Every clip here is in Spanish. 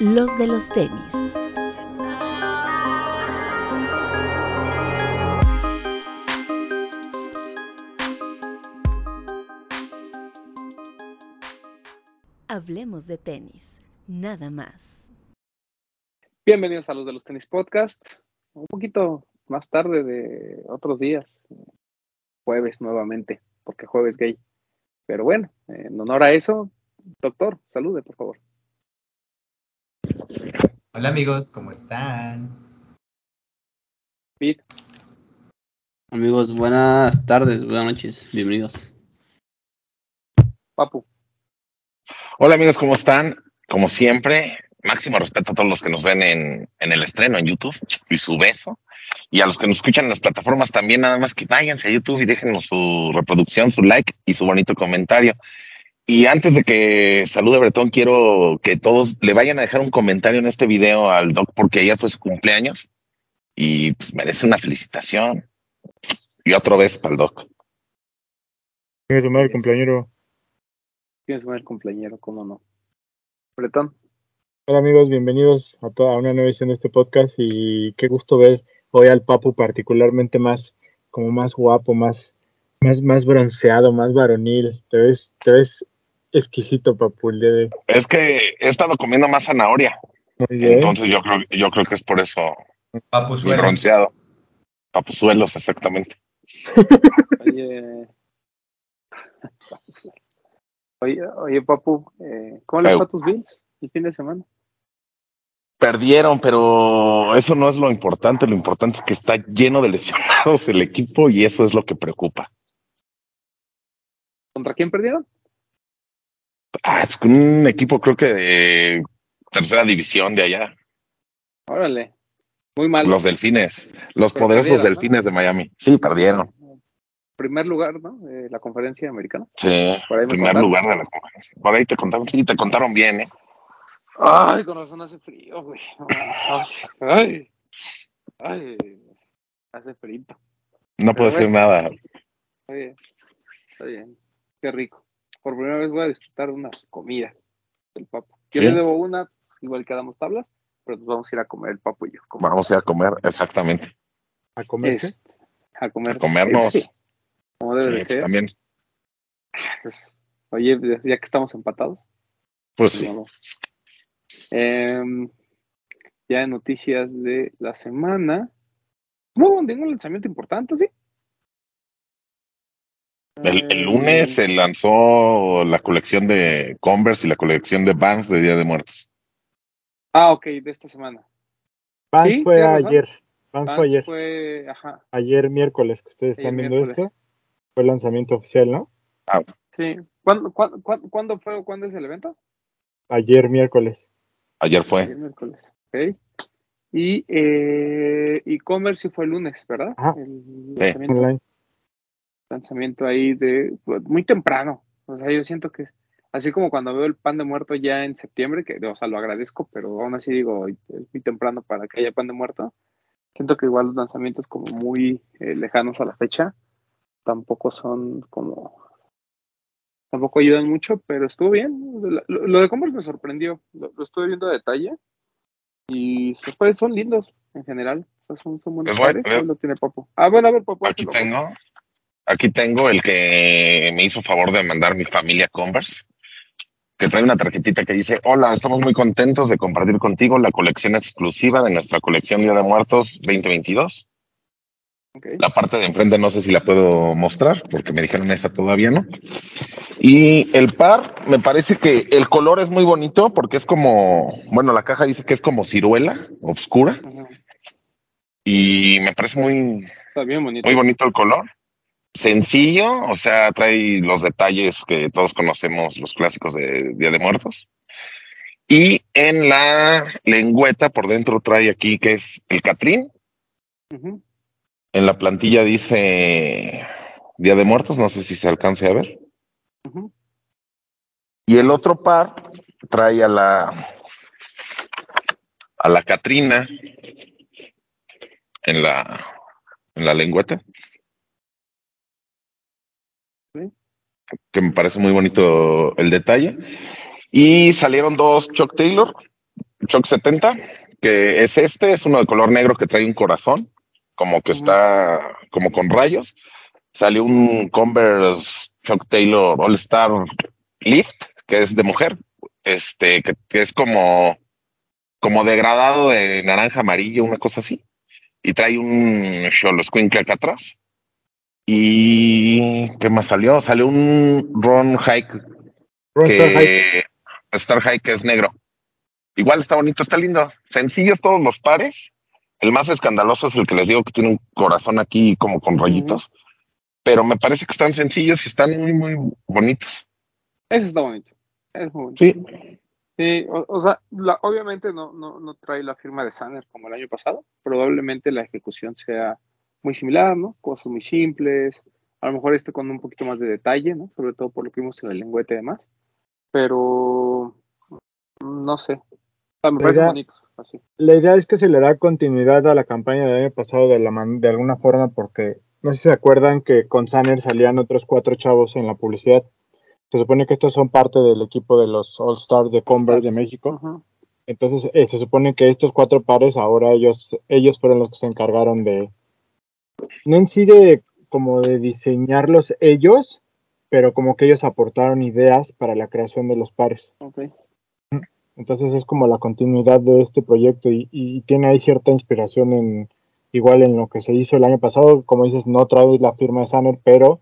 los de los tenis. Hablemos de tenis, nada más. Bienvenidos a los de los tenis podcast. Un poquito más tarde de otros días, jueves nuevamente, porque jueves gay. Pero bueno, en honor a eso, doctor, salude, por favor. Hola amigos, ¿cómo están? Pete. Amigos, buenas tardes, buenas noches, bienvenidos. Papu. Hola amigos, ¿cómo están? Como siempre, máximo respeto a todos los que nos ven en, en, el estreno en YouTube y su beso. Y a los que nos escuchan en las plataformas también, nada más que váyanse a YouTube y déjenos su reproducción, su like y su bonito comentario. Y antes de que salude Bretón, quiero que todos le vayan a dejar un comentario en este video al Doc porque ayer fue su cumpleaños y pues, merece una felicitación. Y otra vez para el Doc. Tienes su madre cumpleañero. Tienes su madre cumpleañero, cómo no. Bretón. Hola amigos, bienvenidos a toda una nueva edición de este podcast y qué gusto ver hoy al Papu particularmente más, como más guapo, más, más, más bronceado, más varonil. Te ves, te ves exquisito, Papu, el día de Es que he estado comiendo más zanahoria. Entonces yo creo, yo creo que es por eso Papuzuelos. bronceado. Papuzuelos, exactamente. Oye, oye, oye Papu, eh, ¿cómo le fue a tus Bills el fin de semana? Perdieron, pero eso no es lo importante. Lo importante es que está lleno de lesionados el equipo y eso es lo que preocupa. ¿Contra quién perdieron? Ah, es con un equipo creo que de tercera división de allá. Órale. Muy mal. Los delfines, los Pero poderosos delfines de Miami. Sí, perdieron. Primer lugar, ¿no? De la conferencia americana. Sí, Por ahí me primer contaron. lugar de la conferencia. Por ahí te contaron, sí, te contaron bien, ¿eh? Ay, con razón hace frío, güey. Ay, ay, hace frío. No puedo Pero decir nada. Está bien, está bien. Qué rico. Por primera vez voy a disfrutar de unas comidas del papo. Yo Sí. le debo una, igual que damos tablas, pero nos vamos a ir a comer el papo y yo. como- Vamos a ir a comer, exactamente. a comerse. Este, a comer. A comernos. Sí, como debe Sí, de pues, ser. también. Pues, oye, ya que estamos empatados. Pues sí. Vamos. Em, ya en noticias de la semana. No hubo ningún lanzamiento importante, ¿sí? El, el lunes se lanzó la colección de Converse y la colección de Vans de Día de Muertos. Ah, ok, de esta semana. Vans Sí, fue ayer. Vans fue ayer. fue, ajá, Ayer miércoles que ustedes Ayer están viendo miércoles. esto. Fue el lanzamiento oficial, ¿no? sí. ¿Cuándo, cuándo, cuándo, cuándo fue o cuándo es el evento? Ayer miércoles. Ayer fue. Ayer miércoles. Ok. Y eh, e-commerce sí fue el lunes, ¿verdad? Ajá. El lanzamiento, Online. Lanzamiento ahí de pues, muy temprano. O sea, yo siento que así como cuando veo el pan de muerto ya en septiembre, que o sea, lo agradezco, pero aún así digo, es muy temprano para que haya pan de muerto. Siento que igual los lanzamientos como muy eh, lejanos a la fecha tampoco son como tampoco ayudan mucho, pero estuvo bien. Lo, lo de Converse me sorprendió. Lo, lo estuve viendo a detalle. Y sus pares son lindos en general. O sea, son, son buenos Es bueno, pares. lo tiene Papo. Ah, bueno, a ver, Papo. Aquí tengo, aquí tengo el que me hizo favor de mandar mi familia Converse, que trae una tarjetita que dice, hola, estamos muy contentos de compartir contigo la colección exclusiva de nuestra colección Día de Muertos 2022. Ok. La parte de enfrente no sé si la puedo mostrar, porque me dijeron esa todavía no. Y el par, me parece que el color es muy bonito, porque es como, bueno, la caja dice que es como ciruela, oscura, y me parece muy, Está bien bonito. muy bonito el color. Sencillo, o sea, trae los detalles que todos conocemos, los clásicos de Día de Muertos. Y en la lengüeta por dentro trae aquí que es el Catrín. En la plantilla dice Día de Muertos, no sé si se alcance a ver. Y el otro par trae a la a la Catrina en la en la lengüeta. Que me parece muy bonito el detalle. Y salieron dos Chuck Taylor, Choc 70, que es este, es uno de color negro que trae un corazón, como que está como con rayos. Salió un Converse Chuck Taylor All Star Lift, que es de mujer, este, que, que es como, como degradado de naranja amarillo, una cosa así. Y trae un Cholo Squinkle acá atrás. Y ¿qué más salió? Salió un Ron Hike que Star High que es negro. Igual está bonito, está lindo. Sencillos todos los pares. El más escandaloso es el que les digo que tiene un corazón aquí como con rayitos. Pero me parece que están sencillos y están muy, muy bonitos. Ese está bonito. Es muy bonito. Sí. Sí, o, o sea, la- obviamente no, no, no trae la firma de Sanner como el año pasado. Probablemente la ejecución sea muy similar, ¿no? Cosas muy simples. A lo mejor este con un poquito más de detalle, ¿no? Sobre todo por lo que vimos en el lengüete y demás. Pero no sé. Me. Así. La idea es que se le da continuidad a la campaña del año pasado de, la man- de alguna forma porque no sé si se acuerdan que con Sanner salían otros cuatro chavos en la publicidad. Se supone que estos son parte del equipo de los All Stars de Converse de México. Entonces eh, se supone que estos cuatro pares ahora ellos ellos fueron los que se encargaron de no en sí de como de diseñarlos ellos, pero como que ellos aportaron ideas para la creación de los pares. Ok. Entonces es como la continuidad de este proyecto y, y tiene ahí cierta inspiración en igual en lo que se hizo el año pasado, como dices, no trae la firma de Sanner, pero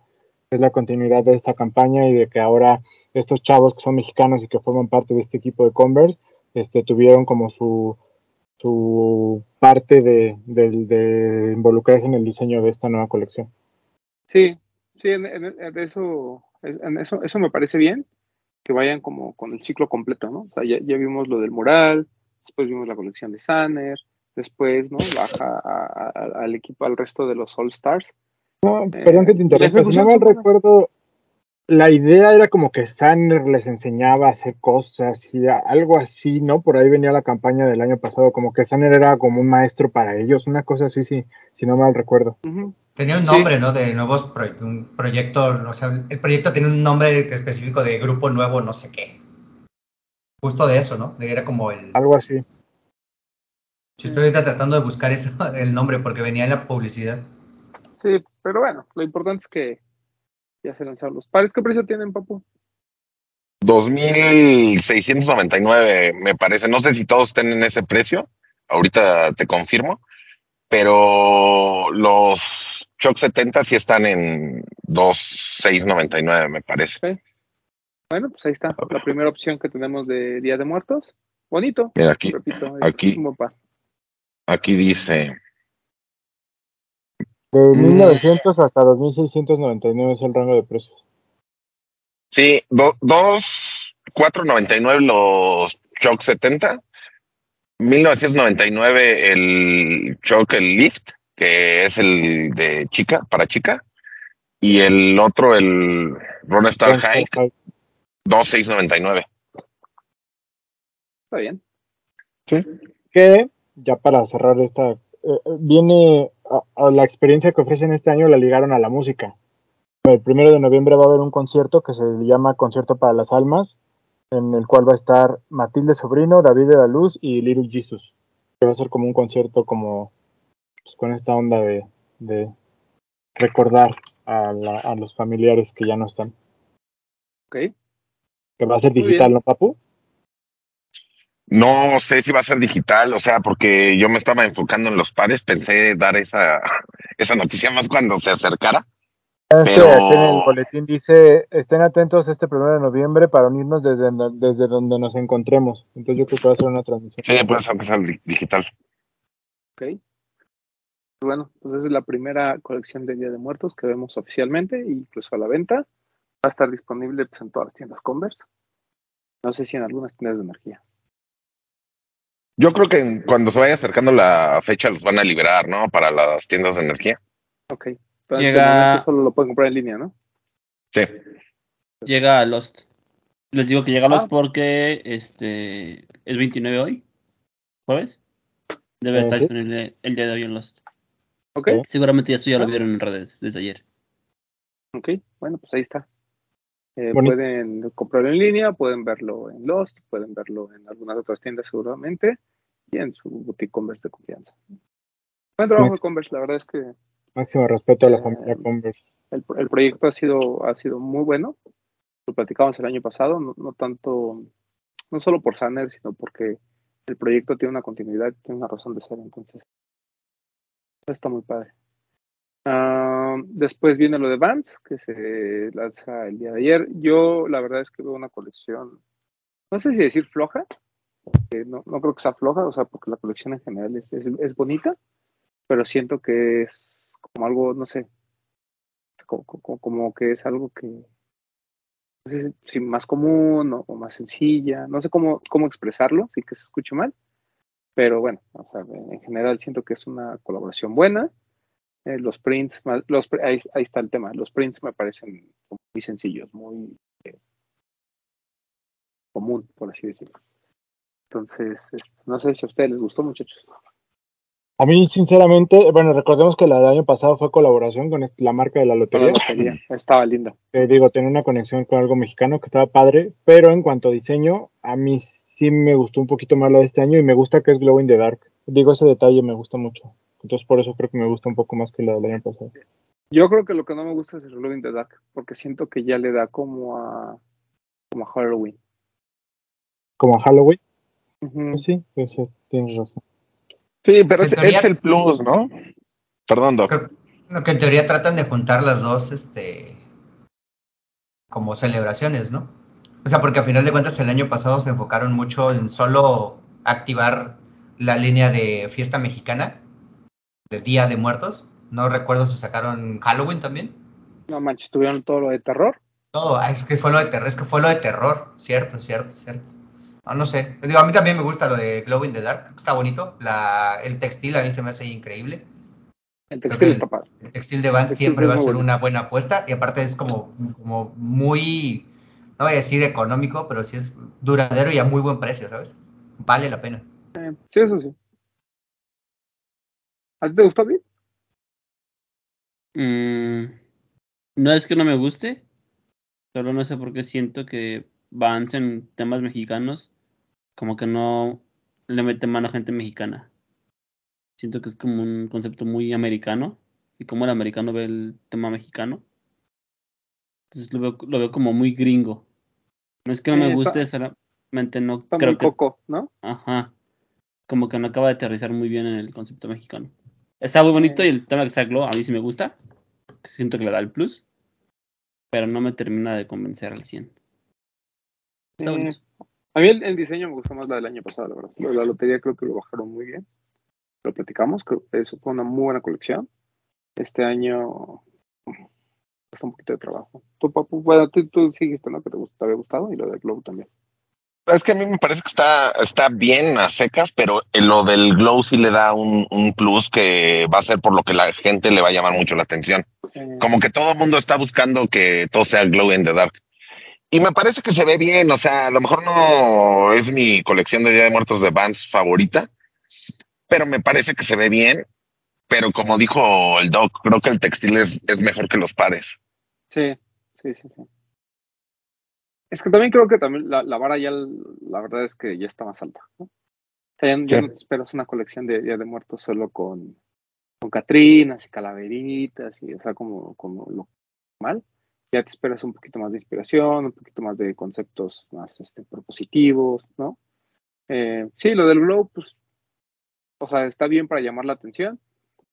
es la continuidad de esta campaña y de que ahora estos chavos que son mexicanos y que forman parte de este equipo de Converse, este, tuvieron como su, su parte de, de involucrarse en el diseño de esta nueva colección. Sí, sí, en, eso, en eso, eso me parece bien, que vayan como con el ciclo completo, ¿no? O sea, ya, ya vimos lo del mural, después vimos la colección de Sanner, después, ¿no? Baja a- a- al equipo, al resto de los All Stars. No, perdón que te la interrumpa, si no mal recuerdo, la idea era como que Sanner les enseñaba a hacer cosas y a- algo así, ¿no? Por ahí venía la campaña del año pasado, como que Sanner era como un maestro para ellos, una cosa así, sí, si no mal recuerdo. Tenía un Sí. nombre, ¿no? De nuevos pro- un proyecto, o sea, el proyecto tiene un nombre específico de grupo nuevo, no sé qué. Justo de eso, ¿no? De- Era como el. Algo así. Si estoy ahorita tratando de buscar eso, el nombre, porque venía en la publicidad. Sí, pero bueno, lo importante es que ya se lanzaron los pares. ¿Qué precio tienen, papu? 2.699 me parece. No sé si todos estén en ese precio. Ahorita te confirmo. Pero los Choc 70 sí están en 2.699 me parece. Bueno, pues ahí está, la primera opción que tenemos de Día de Muertos. Bonito, Mira, aquí, repito, aquí. un buen par. aquí dice. De Mm. 1900 hasta 2699 es el rango de precios. Sí, do, dos, 499 los Choc 70, 1999 el Choc el Lift, que es el de chica, para chica, y el otro el Ron Star Hike, 2699. Está bien. Que ya para cerrar esta, eh, eh, viene a, a la experiencia que ofrecen este año la ligaron a la música. El primero de noviembre va a haber un concierto que se llama Concierto para las Almas, en el cual va a estar Matilde Sobrino, David de la Luz y Little Jesus. Que va a ser como un concierto como pues, con esta onda de, de recordar a, la- a los familiares que ya no están. Ok. Que va a ser digital. ¿no, Papu? No sé si va a ser digital, o sea, porque yo me estaba enfocando en los pares, pensé dar esa, esa noticia más cuando se acercara. Es que Pero- aquí en el boletín dice, estén atentos este primero de noviembre para unirnos desde, desde donde nos encontremos. Entonces yo creo que va a ser una transmisión. Sí, puede ser que sea di- digital. Ok. Bueno, pues esa es la primera colección de Día de Muertos que vemos oficialmente, incluso a la venta. Va a estar disponible pues, en todas las tiendas Converse. No sé si en algunas tiendas de energía. Yo creo que cuando se vaya acercando la fecha los van a liberar, ¿no? Para las tiendas de energía. Ok. Entonces, Llega- solo lo pueden comprar en línea, ¿no? Sí. Llega a Lost. Les digo que llega a Lost Ah. porque este es 29 hoy, jueves. Debe estar disponible el día de hoy en Lost. Ok. Seguramente ya esto ya lo Ah. vieron en redes desde ayer. Ok. Bueno, pues ahí está. Eh, pueden comprarlo en línea, pueden verlo en Lost, pueden verlo en algunas otras tiendas seguramente y en su boutique Converse de confianza. Buen trabajo de Converse, la verdad es que Máximo respeto a la Eh, familia Converse. el, el proyecto ha sido, ha sido muy bueno. Lo platicamos el año pasado, no, no tanto, no solo por Sanner, sino porque el proyecto tiene una continuidad, tiene una razón de ser, entonces está muy padre. Ah, después viene lo de Vans, que se lanza el día de ayer. Yo la verdad es que veo una colección, no sé si decir floja, porque no, no creo que sea floja, o sea, porque la colección en general es, es, bonita, pero siento que es como algo, no sé, como, como, que es algo que no sé si más común o, o más sencilla, no sé cómo, cómo expresarlo, sí que se escuche mal, pero bueno, o sea, en general siento que es una colaboración buena. Eh, los prints, los, ahí, ahí está el tema, los prints me parecen muy sencillos, muy eh, común, por así decirlo. Entonces, es- no sé si a ustedes les gustó, muchachos. A mí, sinceramente, bueno, recordemos que la del año pasado fue colaboración con la marca de la lotería. la lotería, estaba linda. que digo, tenía una conexión con algo mexicano que estaba padre, pero en cuanto a diseño, a mí sí me gustó un poquito más la de este año y me gusta que es Glow in the Dark. Digo, ese detalle me gusta mucho. Entonces, por eso creo que me gusta un poco más que la del año pasado. Yo creo que lo que no me gusta es el in the Dark, porque siento que ya le da como a, como a Halloween. Como Halloween, Ujú. pues sí, pues sí, tienes razón. Sí, pero es, en teoría- es el plus, ¿no? Perdón, Doc. Creo que en teoría tratan de juntar las dos, este, como celebraciones, ¿no? O sea, porque a final de cuentas el año pasado se enfocaron mucho en solo activar la línea de fiesta mexicana, de Día de Muertos. No recuerdo si sacaron Halloween también. No manches, tuvieron todo lo de terror. Todo, ah, es que fue lo de terror, es que fue lo de terror, cierto, cierto, cierto. No, no sé. Digo, a mí también me gusta lo de Glow in the Dark, está bonito. La, el textil a mí se me hace increíble. El textil está padre. El textil de textil siempre va a ser una buena apuesta y aparte es como, como muy, no voy a decir económico, pero sí es duradero y a muy buen precio, ¿sabes? Vale la pena. Sí, eso sí. ¿A ti te gustó bien? Mm, no es que no me guste, solo no sé por qué siento que Vance en temas mexicanos como que no le mete mano a gente mexicana. Siento que es como un concepto muy americano y como el americano ve el tema mexicano. Entonces lo veo, lo veo como muy gringo. No es que no me está- guste, solamente no Está creo muy que... ¿no? Ajá. Como que no acaba de aterrizar muy bien en el concepto mexicano. Está muy bonito y el tema que Glow a mí sí me gusta. Siento que le da el plus. Pero no me termina de convencer al 100. Está Sí. bonito. A mí el, el diseño me gustó más la del año pasado, la verdad. La lotería creo que lo bajaron muy bien. Lo platicamos, creo que eso fue una muy buena colección. Este año cuesta un poquito de trabajo. Tú, papu, bueno, tú, tú dijiste, ¿no? Que te, gust- te había gustado y lo del Globo también. Es que a mí me parece que está, está bien a secas, pero en lo del glow sí le da un, un plus que va a ser por lo que la gente le va a llamar mucho la atención. Sí. Como que todo el mundo está buscando que todo sea glow in the dark. Y me parece que se ve bien, o sea, a lo mejor no es mi colección de Día de Muertos de Vans favorita, pero me parece que se ve bien. Pero como dijo el doc, creo que el textil es, es mejor que los pares. Sí, sí, sí, sí. Es que también creo que también la, la vara ya, la verdad es que ya está más alta, ¿no? O sea, ya, no te esperas una colección de Día de Muertos solo con, con catrinas y calaveritas y, o sea, como, como lo normal. Ya te esperas un poquito más de inspiración, un poquito más de conceptos más este, propositivos, ¿no? Eh, sí, lo del glow, pues, o sea, está bien para llamar la atención,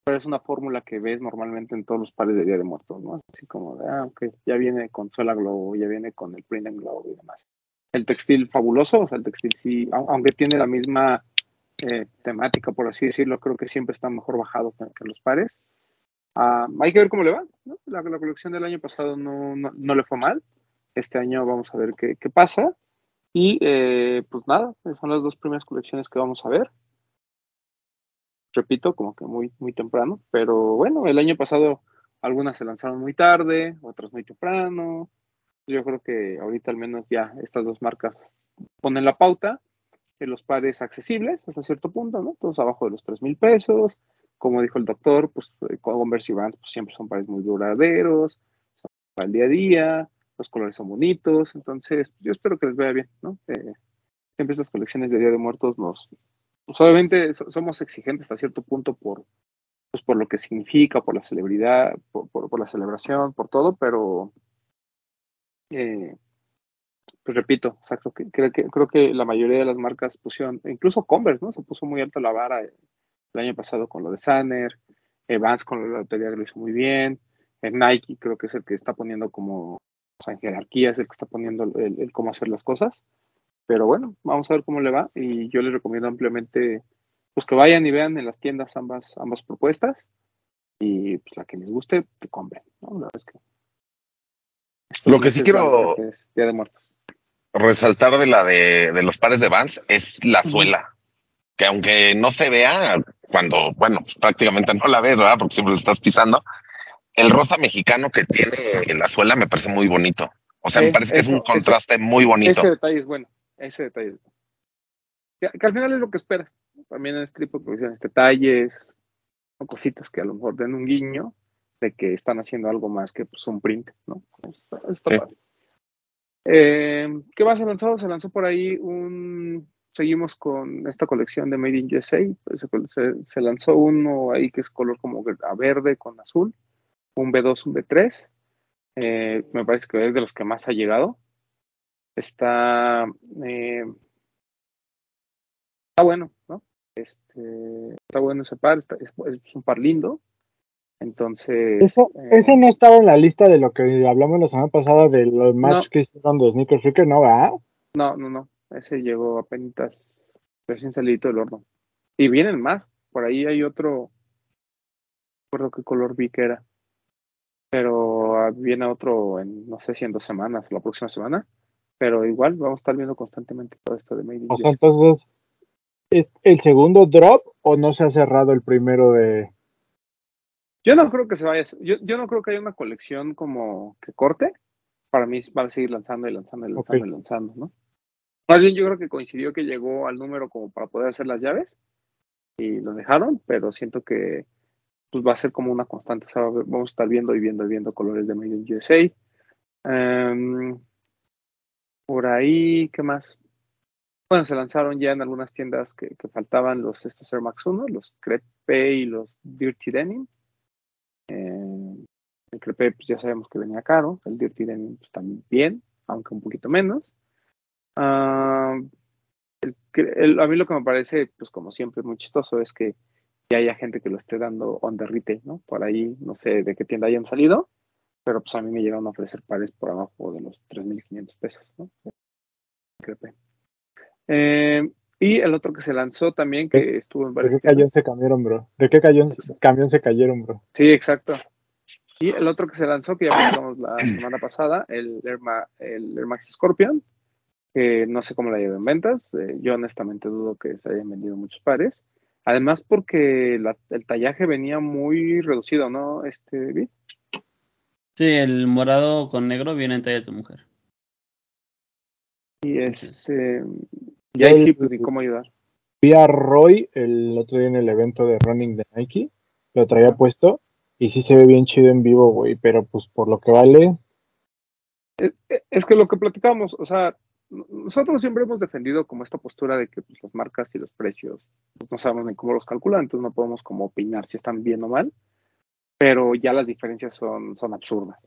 pero es una fórmula que ves normalmente en todos los pares de Día de Muertos, ¿no? Así como de, ah, ok, ya viene con Suela Glow, ya viene con el Print and Glow y demás. El textil fabuloso, o sea, el textil sí, au- aunque tiene la misma eh, temática, por así decirlo, creo que siempre está mejor bajado que, los pares. Ah, hay que ver cómo le va, ¿no? La, colección del año pasado no, no, le fue mal. Este año vamos a ver qué, qué pasa. Y eh, pues nada, son las dos primeras colecciones que vamos a ver repito, como que muy, muy temprano, pero bueno, el año pasado algunas se lanzaron muy tarde, otras muy temprano. Yo creo que ahorita al menos ya estas dos marcas ponen la pauta en los pares accesibles hasta cierto punto, ¿no? Todos abajo de los 3 mil pesos. Como dijo el doctor, pues eh, Converse y Vans pues, siempre son pares muy duraderos, son para el día a día, los colores son bonitos, entonces yo espero que les vaya bien, ¿no? Eh, siempre estas colecciones de Día de Muertos nos, pues obviamente so- somos exigentes a cierto punto por, pues por lo que significa, por la celebridad, por, la celebración, por todo, pero eh, pues repito, o sea, creo que, creo que creo que la mayoría de las marcas pusieron, incluso Converse, ¿no? Se puso muy alta la vara el año pasado con lo de Sanner, eh, Vans con la lotería lo hizo muy bien, eh, Nike creo que es el que está poniendo como, en jerarquía es el que está poniendo el, el cómo hacer las cosas, pero bueno, vamos a ver cómo le va y yo les recomiendo ampliamente pues que vayan y vean en las tiendas ambas, ambas propuestas y pues la que les guste, que compren, ¿no? La verdad es que Lo que sí quiero Día de Muertos. resaltar de la de, de los pares de Vans es la suela. Que aunque no se vea, cuando, bueno, pues prácticamente no la ves, ¿verdad? Porque siempre lo estás pisando. El rosa mexicano que tiene la suela me parece muy bonito. O sea, Sí, me parece que es un contraste muy bonito. Ese detalle es bueno, ese detalle. Que, que al final es lo que esperas. También en este tipo de producciones, detalles, o cositas que a lo mejor den un guiño de que están haciendo algo más que pues, un print, ¿no? Está, está Sí. padre. Eh, ¿Qué más se lanzó? Se lanzó por ahí un... Seguimos con esta colección de Made in USA. pues, se, se- se lanzó uno ahí que es color como a verde con azul. Un B2, un B3. Eh, me parece que es de los que más ha llegado. Está, eh, está bueno, ¿no? Este, está bueno ese par, está- es, es un par lindo. Entonces, Eso, eh, ese no estaba en la lista de lo que hablamos la semana pasada de los match No. que hicieron de Sneaker Freaker, ¿no va? no, no, no, ese llegó apenas recién salido del horno. Y vienen más, por ahí hay otro, no recuerdo qué color vi que era, pero ah, viene otro en, no sé si en dos semanas la próxima semana, pero igual vamos a estar viendo constantemente todo esto de Made in O sea, entonces, ¿es el segundo drop o no se ha cerrado el primero de... Yo no creo que se vaya, yo, yo no creo que haya una colección como que corte. Para mí van a seguir lanzando y lanzando y lanzando y lanzando, ¿no? Más bien yo creo que coincidió que llegó al número como para poder hacer las llaves y lo dejaron, pero siento que pues va a ser como una constante. O sea, vamos a estar viendo y viendo y viendo colores de Made in USA. Em, por ahí, ¿qué más? Bueno, se lanzaron ya en algunas tiendas que, faltaban los estos Air Max 1, los Crepe y los Dirty Denim. Eh, el Crepe pues ya sabemos que venía caro, el Dirty Denim pues también, aunque un poquito menos. Ah, a mí lo que me parece, pues como siempre, muy chistoso es que ya haya gente que lo esté dando on the retail, ¿no? Por ahí, no sé de qué tienda hayan salido, pero pues a mí me llegaron a ofrecer pares por abajo de los 3.500 pesos, ¿no? Crepe. Eh, y el otro que se lanzó también, que estuvo en ¿De varias qué cayón se cayeron, bro? ¿De qué cayón, camión se cayeron, bro? Sí, exacto. Y el otro que se lanzó, que ya platicamos la semana pasada, el Air, Ma- el Air Max Scorpion, que no sé cómo le ha ido en ventas. eh, yo honestamente dudo que se hayan vendido muchos pares. Además porque la- el tallaje venía muy reducido, ¿no? Este? Sí, el morado con negro viene en tallas de mujer. Y este, y ahí sí, pues ni cómo ayudar. Vi a Roy el otro día en el evento de running de Nike, lo traía puesto y sí se ve bien chido en vivo, güey, pero pues por lo que vale, Es, es que lo que platicamos, o sea, nosotros siempre hemos defendido como esta postura de que pues, las marcas y los precios pues, no sabemos ni cómo los calculan, entonces no podemos como opinar si están bien o mal, pero ya las diferencias son, son absurdas.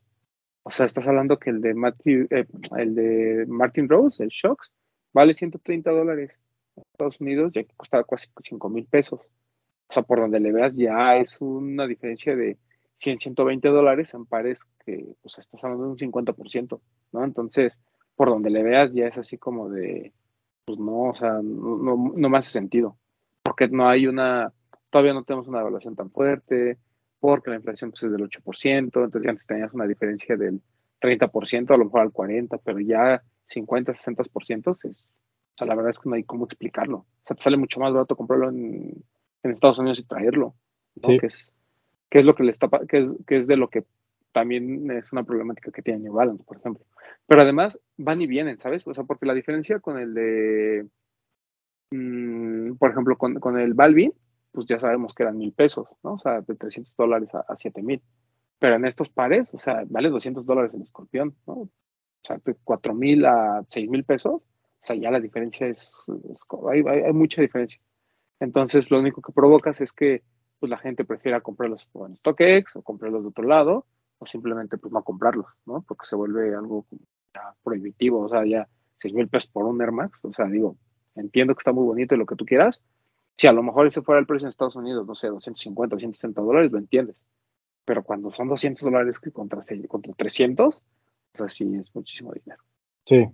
O sea, estás hablando que el de, Matthew, eh, el de Martin Rose, el Shocks, vale 130 dólares en Estados Unidos, ya que costaba casi 5 mil pesos. O sea, por donde le veas ya es una diferencia de 100, 120 dólares en pares que, pues, estás hablando de un 50%, ¿no? Entonces, por donde le veas ya es así como de, pues no, o sea, no, no, no me hace sentido, porque no hay una, todavía no tenemos una evaluación tan fuerte, porque la inflación pues, es del 8%, entonces ya antes tenías una diferencia del 30%, a lo mejor al 40%, pero ya 50, 60% es, o sea, la verdad es que no hay cómo explicarlo. O sea, te sale mucho más barato comprarlo en, en Estados Unidos y traerlo, ¿no? Sí. Que es, que es lo que le está, que es, que es de lo que también es una problemática que tiene New Balance, por ejemplo. Pero además van y vienen, ¿sabes? O sea, porque la diferencia con el de, mm, por ejemplo, con, con el Balvin, pues ya sabemos que eran mil pesos, ¿no? O sea, de 300 dólares a, a 7 mil. Pero en estos pares, o sea, vale 200 dólares el escorpión, ¿no? sea, de cuatro mil a seis mil pesos, o sea, ya la diferencia es, es hay, hay, hay, mucha diferencia. Entonces, lo único que provocas es que pues, la gente prefiera comprarlos en StockX o comprarlos de otro lado, o simplemente pues no comprarlos, ¿no? Porque se vuelve algo ya prohibitivo, o sea, ya seis mil pesos por un Air Max, o sea, digo, entiendo que está muy bonito y lo que tú quieras, si a lo mejor ese fuera el precio en Estados Unidos, no sé, 250, 260 dólares, lo entiendes. Pero cuando son 200 dólares contra, contra 300, o sea, sí es muchísimo dinero. Sí.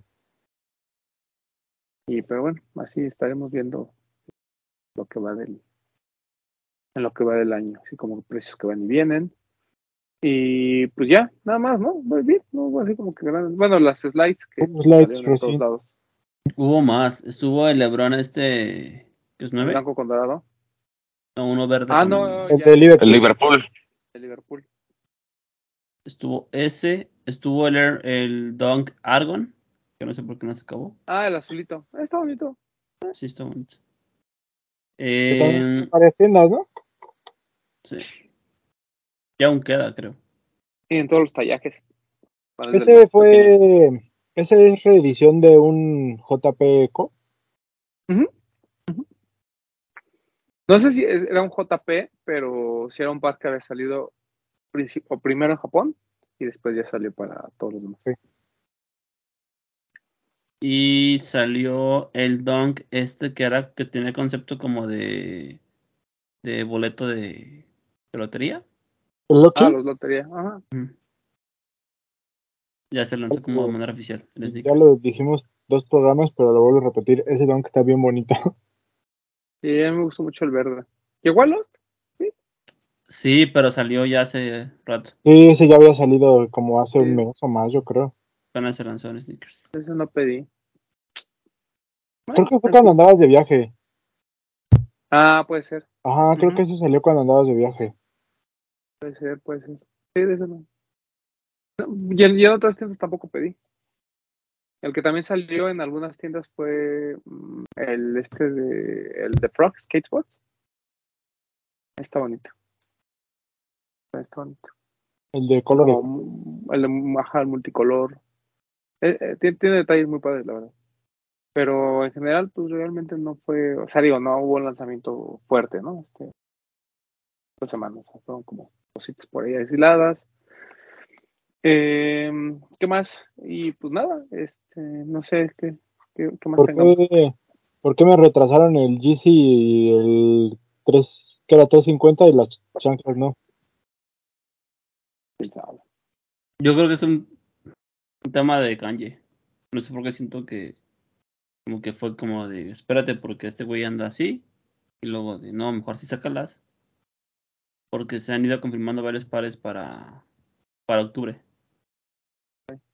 Y, pero bueno, así estaremos viendo lo que va del, en lo que va del año, así como precios que van y vienen. Y pues ya, nada más, ¿no? Muy bien, no así como que grandes. Bueno, las slides que slides, en todos lados. Hubo más, estuvo el Lebron este, que es nueve. Blanco con dorado. No, uno verde. Ah, con- no, El de Liverpool. El Liverpool. Estuvo ese, estuvo el, el Dunk Argon, que no sé por qué no se acabó. Ah, el azulito. Ah, está bonito. Sí, está bonito. Eh, varias tiendas, ¿no? sí. Ya aún queda, creo. Y en todos los tallajes. Ese fue. Ese es reedición de un JP Eco. No sé si era un JP, pero si era un par que había salido primero en Japón y después ya salió para todos los demás. Y salió el Dunk este que era que tiene concepto como de de boleto de, de lotería. Ah, los lotería. Ajá. Ya se lanzó como de manera oficial en ya lo dijimos dos programas, pero lo vuelvo a repetir. Ese dunk está bien bonito. Y a mí me gustó mucho el verde. ¿Llegó a Lost? Sí, pero salió ya hace rato. Sí, ese ya había salido como hace Sí. un mes o más, yo creo. Apenas se lanzó en sneakers. Ese no pedí. Creo que fue cuando andabas de viaje. Ah, puede ser, Ajá, creo que ese salió cuando andabas de viaje. puede ser, puede ser. Sí, de ese no. No, Y en, y en otras tiendas tampoco pedí. El que también salió en algunas tiendas fue mm, el este de el de Frog Skateboard. Está bonito. Está bonito. El de colores. Como el de ajá, el multicolor. Eh, eh, tiene, tiene detalles muy padres, la verdad. Pero en general, pues realmente no fue, o sea, digo, no hubo un lanzamiento fuerte, ¿no? Este, dos semanas, o sea, fueron como cositas por ahí aisladas. Eh, ¿Qué más? Y pues nada, este, no sé qué, qué, qué más ¿Por tengamos. qué, ¿Por qué me retrasaron el GC y el 3, que era 350 y las chanclas no? Yo creo que es un, un tema de Kanye. No sé por qué siento que como que fue como de espérate porque este güey anda así y luego de no, mejor sí sácalas. Porque se han ido confirmando varios pares para para octubre.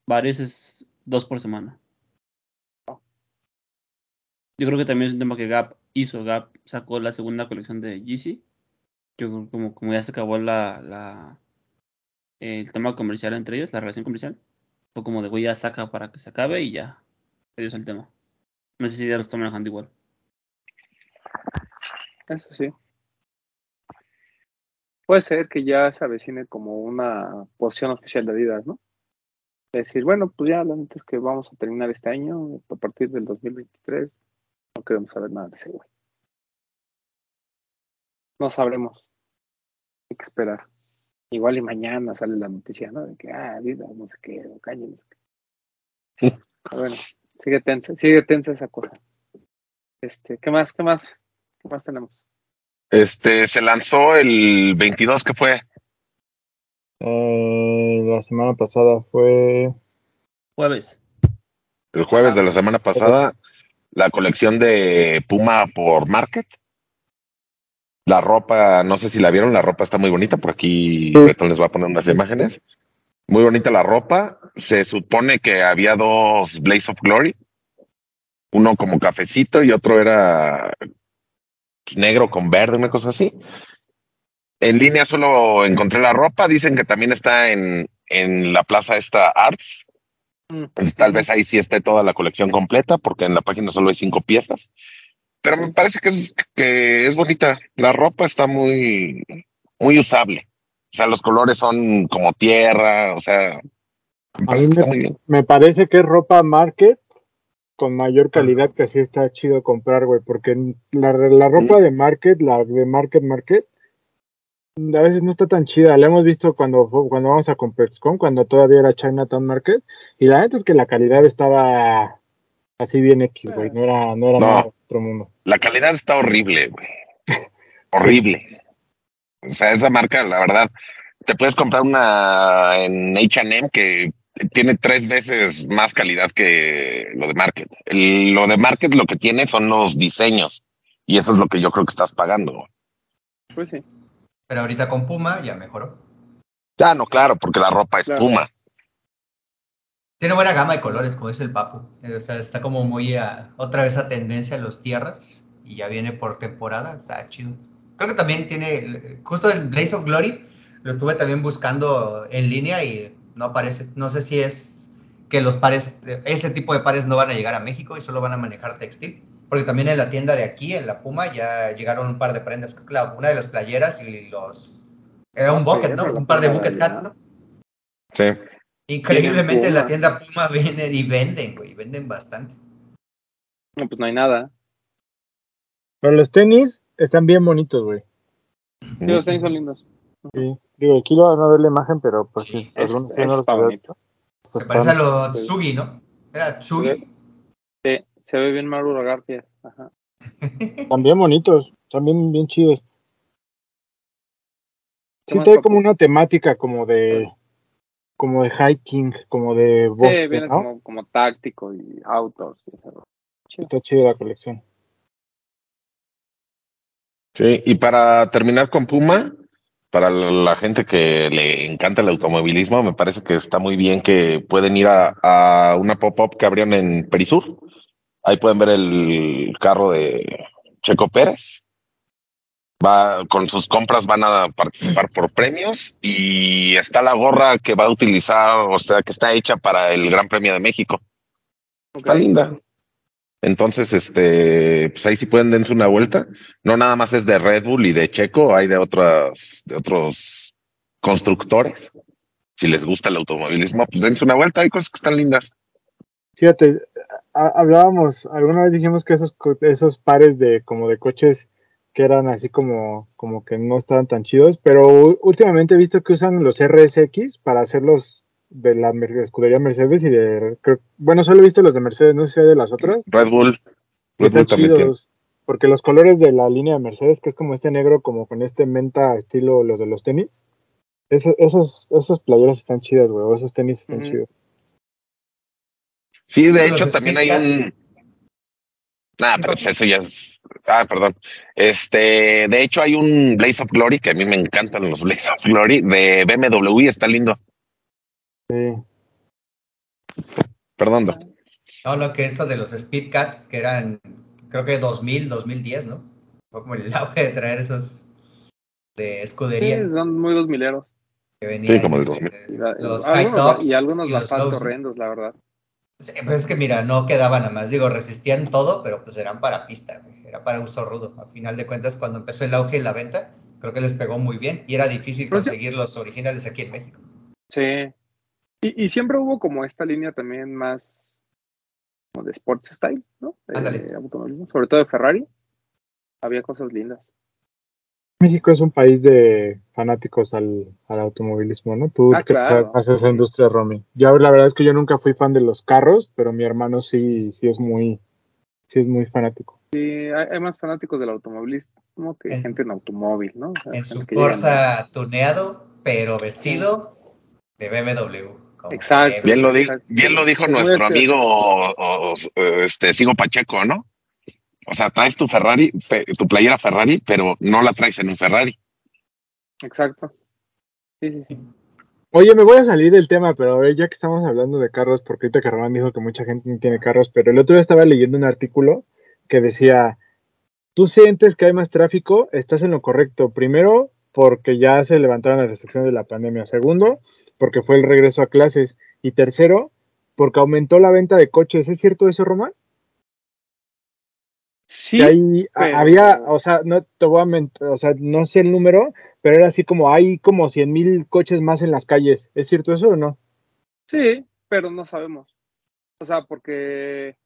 Varios es dos por semana. Yo creo que también es un tema que Gap hizo. Gap sacó la segunda colección de Yeezy. Yo creo que como, como ya se acabó la, el tema comercial entre ellos, la relación comercial. Fue como de güey ya saca para que se acabe y ya. Adiós el tema. No sé si ya lo están manejando igual. Eso sí. Puede ser que ya se avecine como una posición oficial de Adidas, ¿no? Decir, bueno, pues ya la neta es que vamos a terminar este año, a partir del 2023, no queremos saber nada de ese güey. No sabremos. Hay que esperar. Igual y mañana sale la noticia, ¿no? De que, ah, Adidas, no sé qué, o Kanye, no sé qué. Pero bueno, sigue tensa, sigue tensa esa cosa. Este, ¿qué más, qué más, qué más tenemos? Este, se lanzó el 22, que fue? Eh, la semana pasada fue. Jueves. El jueves de la semana pasada, la colección de Puma por Market. La ropa, no sé si la vieron, la ropa está muy bonita. Por aquí. Beto les va a poner unas imágenes. Muy bonita la ropa. Se supone que había dos Blaze of Glory. Uno como cafecito y otro era negro con verde, una cosa así. En línea solo encontré la ropa. Dicen que también está en, en la plaza esta Arts. Pues, tal vez ahí sí esté toda la colección completa, porque en la página solo hay cinco piezas. Pero me parece que es, que es bonita. La ropa está muy, muy usable. O sea, los colores son como tierra, o sea, Me A parece mí que está me, muy bien. me parece que es ropa market con mayor calidad que así está chido comprar, güey, porque la, la ropa de market, la de market market, a veces no está tan chida. La hemos visto cuando, cuando vamos a Complexcon, cuando todavía era Chinatown Market, y la neta es que la calidad estaba así bien X, güey, no era, no era No. nada de otro mundo. La calidad está horrible, güey. Horrible. O sea, esa marca, la verdad, te puedes comprar una en H&M que tiene tres veces más calidad que lo de Market. El- lo de Market lo que tiene son los diseños y eso es lo que yo creo que estás pagando. güey. Pues sí. Pero ahorita con Puma ya mejoró. Ah, no, claro, porque la ropa es Claro. Puma. Tiene buena gama de colores, como dice el Papu. Eh, O sea, está como muy a- otra vez a tendencia a los tierras y ya viene por temporada. Está chido. Creo que también tiene, justo el Blaze of Glory, lo estuve también buscando en línea y no aparece. No sé si es que los pares, ese tipo de pares no van a llegar a México y solo van a manejar textil. Porque también en la tienda de aquí, en la Puma, ya llegaron un par de prendas. La- una de las playeras y los... Era un bucket, sí, ¿no? la Un par de bucket hats, ¿no? Sí. Increíblemente en la tienda Puma vienen y venden, güey, venden bastante. No, pues no hay nada. Pero los tenis están bien bonitos, güey. Sí, los tenis son lindos. Sí. Digo, aquí lo van a ver la imagen, pero por si Sí, algunos es- sí no los Se pues parece a lo sí. Tsugi, ¿no? Era Tsugi. Se ve bien Mauro García. Ajá. Están bien bonitos, están bien, bien chidos. ¿Qué Sí trae como una temática como de como de hiking, como de bosque, Sí, viene ¿no? como, como táctico y outdoors. y eso. Está chida la colección. Sí, y para terminar con Puma, para la gente que le encanta el automovilismo, me parece que está muy bien que pueden ir a, a una pop-up que abrieron en Perisur. Ahí pueden ver el carro de Checo Pérez. Va, con sus compras van a participar por premios y está la gorra que va a utilizar, o sea, que está hecha para el Gran Premio de México. Está linda. Entonces, este, pues ahí sí pueden dense una vuelta. No nada más es de Red Bull y de Checo, hay de otras, de otros constructores. Si les gusta el automovilismo, pues dense una vuelta, hay cosas que están lindas. Fíjate, hablábamos, alguna vez dijimos que esos co- esos pares de como de coches que eran así como como que no estaban tan chidos, pero últimamente he visto que usan los RSX para hacerlos de la escudería Mercedes y de creo- bueno, solo he visto los de Mercedes, no sé si hay de las otras. Red Bull, Red Bull también chidos, porque los colores de la línea de Mercedes, que es como este negro como con este menta estilo los de los tenis. Esos esos esos playeras están chidas, güey, o esos tenis están chidos. Sí, de Los hecho también hay un... Sí, pero pues eso ya es... Ah, perdón. Este, de hecho hay un Blaze of Glory, que a mí me encantan los Blaze of Glory, de BMW y está lindo. Sí. Perdón, Doc. No, lo que es lo de los Speed Cats, que eran, creo que 2000, 2010, ¿no? Fue como el auge de traer esos de Sí, escudería son muy dos mileros. que venían. Sí, como del 2000. eh, Y, la- los high algunos, tops y algunos y los bastante ¿no? horrendos, la verdad. Sí, pues es que mira, no quedaban nada más, digo, resistían todo, pero pues eran para pista, güey, era para uso rudo. A final de cuentas, cuando empezó el auge y la venta, creo que les pegó muy bien y era difícil conseguir los originales aquí en México. Sí. Y, y siempre hubo como esta línea también más como de sports style, ¿no? Automovilismo, sobre todo de Ferrari. Había cosas lindas. México es un país de fanáticos al, al automovilismo, ¿no? Tú Ah, que claro. sabes más de esa industria, Romy. Ya la verdad es que yo nunca fui fan de los carros, pero mi hermano sí, sí es muy, sí es muy fanático. Sí, hay, hay más fanáticos del automovilismo que En- gente en automóvil, ¿no? O sea, En su llegan Corsa tuneado, pero vestido de BMW. como Exacto. Bien lo, di- Exacto. bien lo dijo nuestro amigo o- o- este Sigo Pacheco, ¿no? O sea, traes tu Ferrari, fe- tu playera Ferrari, pero no la traes en un Ferrari. Exacto. Sí, sí, sí. Oye, me voy a salir del tema, pero a ver, ya que estamos hablando de carros, porque ahorita que Román dijo que mucha gente no tiene carros, pero el otro día estaba leyendo un artículo que decía, tú sientes que hay más tráfico, estás en lo correcto. Primero, porque ya se levantaron las restricciones de la pandemia. Segundo, porque fue el regreso a clases. Y tercero, porque aumentó la venta de coches. ¿Es cierto eso, Román? Sí, ahí pero- había, o sea, no te voy a mentir, o sea, no sé el número, pero era así como hay como cien mil coches más en las calles. ¿Es cierto eso o no? sí, pero no sabemos. O sea, porque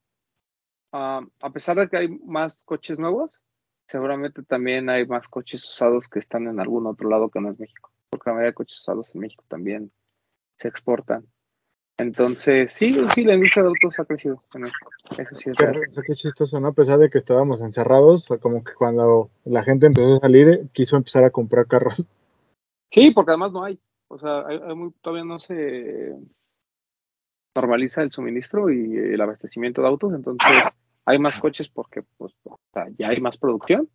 ah, a pesar de que hay más coches nuevos, seguramente también hay más coches usados que están en algún otro lado que no es México, porque la mayoría de coches usados en México también se exportan. Entonces, sí, sí, la industria de autos ha crecido en México. Eso sí es Qué, real. o sea, qué chistoso, ¿no? A pesar de que estábamos encerrados, como que cuando la gente empezó a salir, quiso empezar a comprar carros. Sí, porque además no hay. O sea, hay, hay muy- todavía no se normaliza el suministro y el abastecimiento de autos, entonces hay más coches porque pues, o sea, ya hay más producción,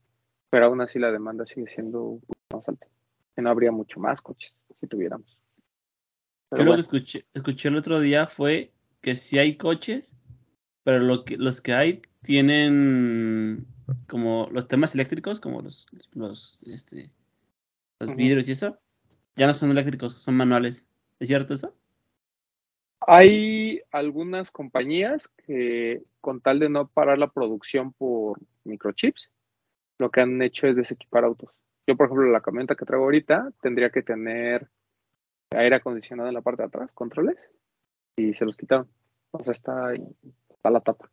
pero aún así la demanda sigue siendo más alta. Que no habría mucho más coches si tuviéramos. Pero Yo lo que escuché, escuché el otro día fue que sí hay coches, pero lo que, los que hay tienen como los temas eléctricos, como los, los, este, los vidrios y eso, ya no son eléctricos, son manuales. ¿Es cierto eso? hay algunas compañías que con tal de no parar la producción por microchips, lo que han hecho es desequipar autos. Yo, por ejemplo, la camioneta que traigo ahorita tendría que tener aire acondicionado en la parte de atrás, controles, y se los quitaron. O sea, está, ahí, está la tapa.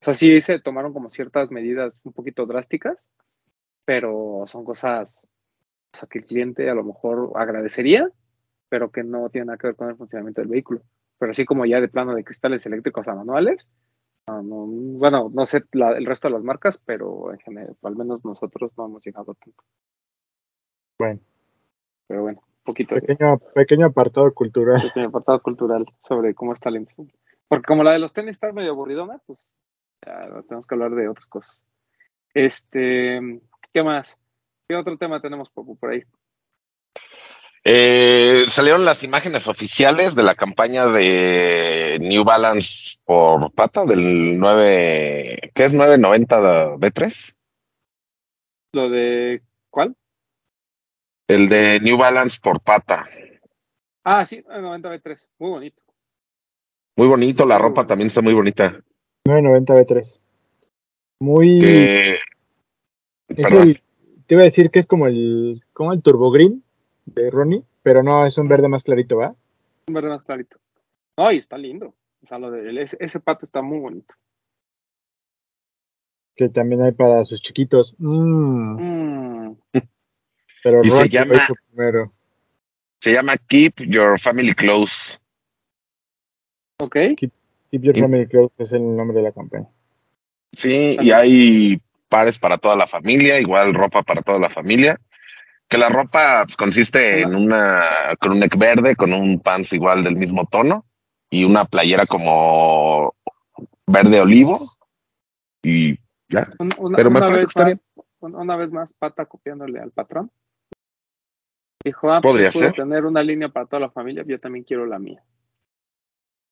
O sea, sí se tomaron como ciertas medidas un poquito drásticas, pero son cosas o sea, que el cliente a lo mejor agradecería, pero que no tiene nada que ver con el funcionamiento del vehículo. Pero así como ya de plano de cristales eléctricos a manuales, no, no, bueno, no sé la- el resto de las marcas, pero en general, al menos nosotros no hemos llegado a tanto. Bueno, Pero bueno, poquito de pequeño, pequeño apartado cultural. pequeño apartado cultural sobre cómo está la industria. Porque como la de los tenis está medio aburridona, pues ya tenemos que hablar de otras cosas. Este, ¿qué más? ¿Qué otro tema tenemos por ahí? Eh, salieron las imágenes oficiales de la campaña de New Balance por pata del 9, ¿qué es 990 B3? Lo de ¿cuál? El de New Balance por pata. Ah, sí, 90B3, muy bonito. Muy bonito, la ropa también está muy bonita. 990 B3. Muy. Es el- te iba a decir que es como el, como el Turbo Green de Ronnie, pero no, es un verde más clarito, ¿va? Un verde más clarito. Ay, está lindo. O sea, lo de, ese, ese pato está muy bonito. Que también hay para sus chiquitos. Mm, Mm, pero Y se llama- lo hizo primero. se llama Keep Your Family Close. ok. Keep Your Y- Family Close es el nombre de la campaña. Sí, y hay pares para toda la familia, igual ropa para toda la familia. Que la ropa pues, consiste en una, con un neck verde, con un pants igual del mismo tono y una playera como verde olivo. Y ya. Una, Pero me una parece vez más, un- una vez más, Pata copiándole al patrón. Dijo, ah, Podría pues ser. tener una línea para toda la familia, yo también quiero la mía.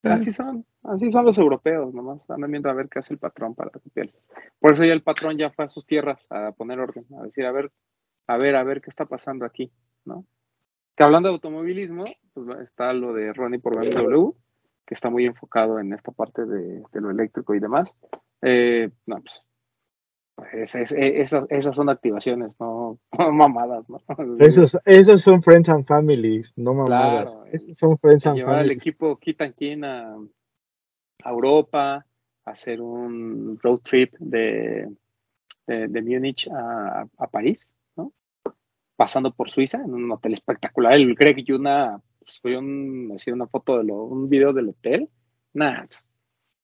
Así son, así son los europeos, nomás andan viendo a ver qué hace el patrón para copiarles. Por eso ya el patrón ya fue a sus tierras a poner orden, a decir, a ver, a ver, a ver qué está pasando aquí, ¿no? Que hablando de automovilismo, pues está lo de Ronnie por BMW, que está muy enfocado en esta parte de, de lo eléctrico y demás. Eh, no, pues, es- es- esas, esas son activaciones, no, no mamadas, ¿no? Esos, esos son Friends and Families, no mamadas. Claro, esos son Friends and llevar al equipo Kitan Kin a, a Europa, hacer un road trip de, de, de Múnich a, a París, ¿no? Pasando por Suiza en un hotel espectacular. El Greg Yuna subió un, así una foto de lo, un video del hotel. Nah, pues,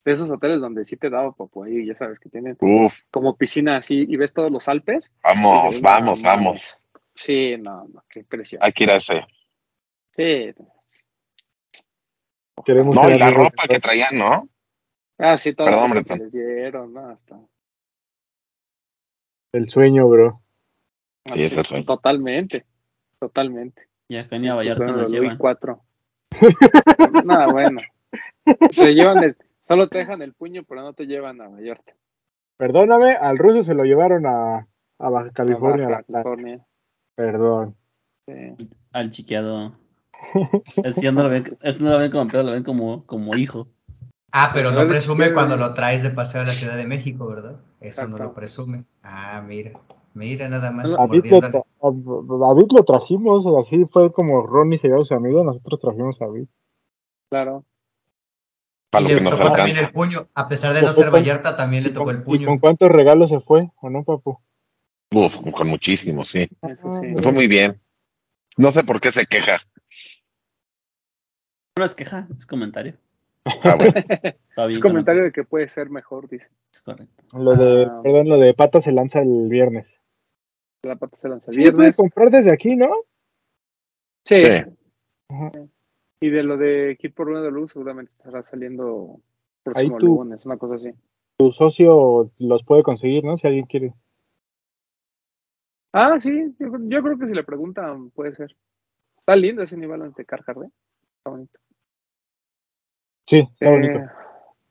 de esos hoteles donde sí te daba popo ahí, ya sabes que tienen Uf, como piscina así y ves todos los Alpes. vamos, vamos, "No, vamos. mames". Sí, no, no, qué impresión. Hay que ir a ese. Sí. Queremos No, y la amigos, ropa que traían, ¿no? Ah, sí, todo Perdón, lo que les dieron, ¿no? Hasta, El sueño, bro. Sí, ese fue. Totalmente, totalmente. Y acá ni a Vallarta nos llevan. i4. Nada, bueno. Se llevan el, solo te dejan el puño, pero no te llevan a Vallarta. Perdóname, al ruso se lo llevaron a, a Baja California. a Baja. Perdón. sí. Al chiqueado. Ese ya no lo ven, ese no lo ven como pedo, lo ven como, como hijo. Ah, pero no presume ¿qué- cuando lo traes de paseo a la Ciudad de México, ¿verdad? Eso no lo presume. Ah, mira. Mira nada más. A David, lo, tra- a David lo trajimos, así fue como Ronnie se llevó a su amigo, nosotros trajimos a David. Claro. Para Y lo que nos también alcanza. el puño. A pesar de no ser Vallarta, también le ¿Y tocó el y con puño. cuántos regalos se fue, o no, papu? Uf, con muchísimo, sí. Eso sí. Fue muy bien. No sé por qué se queja. No es queja, es comentario. Ah, bueno. Está bien. Es comentario de que puede ser mejor, dice. Es correcto. Lo de, Ah. perdón, lo de Pato se lanza el viernes. La pata se lanza el Sí, puede viernes. comprar desde aquí, ¿no? Sí. Sí. Y de lo de Kid por Luna de Luz, seguramente estará saliendo próximo tú- lunes, una cosa así. Tu socio los puede conseguir, ¿no? Si alguien quiere. Ah, sí, yo, yo creo que si le preguntan, puede ser. Está lindo ese nivel ante Carhartt, ¿eh? Está bonito. Sí, está bonito. Eh,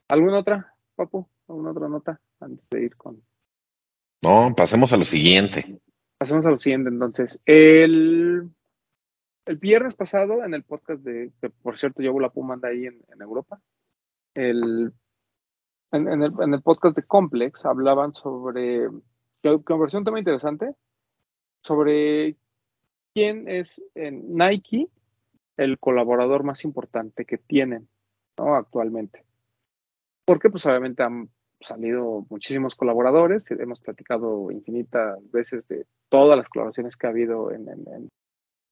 ¿Alguna otra, Papu? ¿Alguna otra nota antes de ir con... No, pasemos a lo siguiente. Pasemos a lo siguiente, entonces. El, el viernes pasado, en el podcast de, que por cierto, yo la Puma anda ahí en, Europa, el, en, el, podcast de Complex hablaban sobre, que conversó un interesante, sobre quién es en Nike el colaborador más importante que tienen ¿no? actualmente. Porque pues obviamente han salido muchísimos colaboradores, hemos platicado infinitas veces de todas las colaboraciones que ha habido en- en-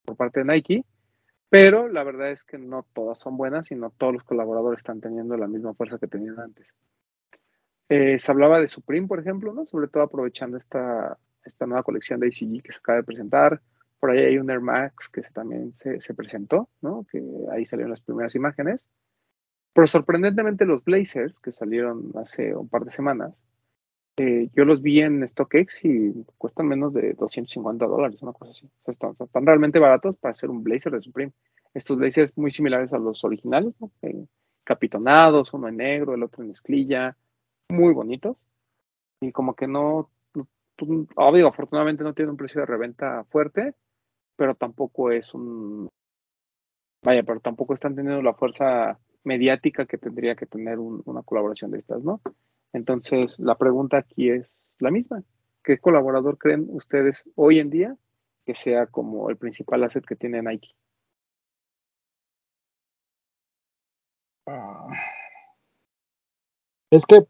por parte de Nike, pero la verdad es que no todas son buenas y no todos los colaboradores están teniendo la misma fuerza que tenían antes. Eh, se hablaba de Supreme, por ejemplo, ¿no? sobre todo aprovechando esta, esta nueva colección de ACG que se acaba de presentar. Por ahí hay un Air Max que se- también se, se presentó, ¿no? que ahí salieron las primeras imágenes. Pero sorprendentemente los Blazers, que salieron hace un par de semanas, eh, yo los vi en StockX y cuestan menos de 250 dólares, una cosa así. O sea, están, realmente baratos para hacer un Blazer de Supreme. Estos Blazers muy similares a los originales, ¿no? Eh, capitonados, uno en negro, el otro en esclilla, muy bonitos. Y como que no, no- pues, obvio, afortunadamente no tiene un precio de reventa fuerte, pero tampoco es un, vaya, pero tampoco están teniendo la fuerza mediática que tendría que tener un- una colaboración de estas, ¿no? Entonces, la pregunta aquí es la misma. ¿Qué colaborador creen ustedes hoy en día que sea como el principal asset que tiene Nike? Ah. Es que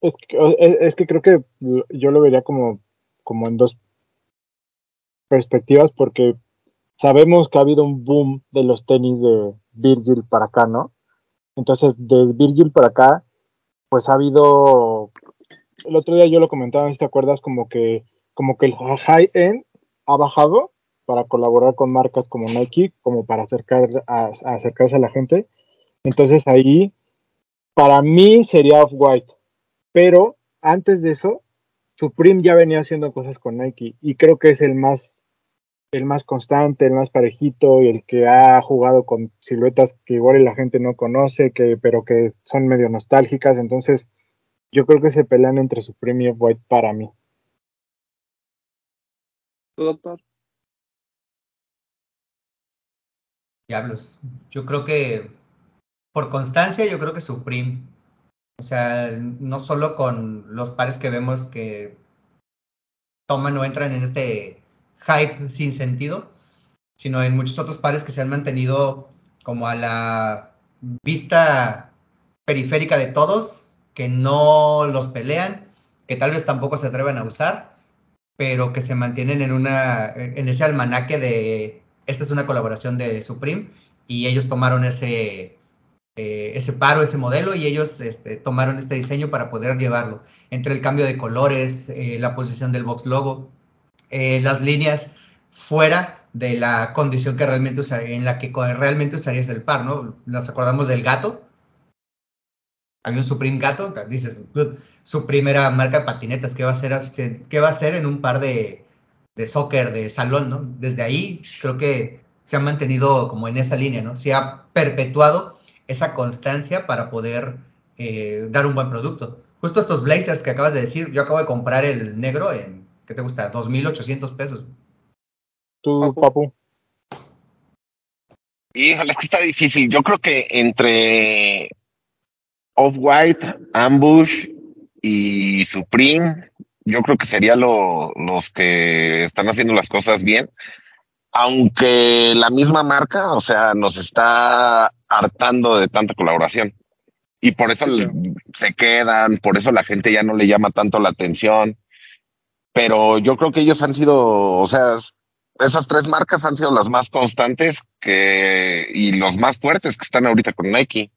es que, es- es que creo que yo lo vería como, como en dos perspectivas porque sabemos que ha habido un boom de los tenis de Virgil para acá, ¿no? Entonces, de Virgil para acá, pues ha habido, el otro día yo lo comentaba, si te acuerdas, como que, como que el high end ha bajado para colaborar con marcas como Nike, como para acercar a, a acercarse a la gente. Entonces ahí, para mí sería Off-White, pero antes de eso, Supreme ya venía haciendo cosas con Nike y creo que es el más, el más constante, el más parejito y el que ha jugado con siluetas que igual la gente no conoce, que, pero que son medio nostálgicas. Entonces, yo creo que se pelean entre Supreme y Off-White para mí. ¿Tú, doctor? Diablos. Yo creo que por constancia, yo creo que Supreme. O sea, no solo con los pares que vemos que toman o entran en este hype sin sentido, sino en muchos otros pares que se han mantenido como a la vista periférica de todos, que no los pelean, que tal vez tampoco se atrevan a usar, pero que se mantienen en una en ese almanaque de esta es una colaboración de Supreme y ellos tomaron ese eh, ese paro, ese modelo y ellos este, tomaron este diseño para poder llevarlo. Entre el cambio de colores, eh, la posición del box logo, eh, las líneas fuera de la condición que realmente en la que realmente usarías el par, ¿no? Nos acordamos del gato. Había un Supreme gato, dices, su primera marca de patinetas, ¿qué va a hacer, qué va a hacer en un par de, de soccer, de salón, ¿no? Desde ahí creo que se ha mantenido como en esa línea, ¿no? Se ha perpetuado esa constancia para poder eh, dar un buen producto. Justo estos blazers que acabas de decir, yo acabo de comprar el negro en, ¿qué te gusta? 2.800 pesos. ¿Tú, Papu? Híjole, es que está difícil. Yo creo que entre Off-White, Ambush y Supreme, yo creo que serían lo, los que están haciendo las cosas bien. aunque la misma marca, o sea, nos está hartando de tanta colaboración. Y por eso Sí, se quedan, por eso la gente ya no le llama tanto la atención. Pero yo creo que ellos han sido, o sea, esas tres marcas han sido las más constantes que, y los más fuertes que están ahorita con Nike.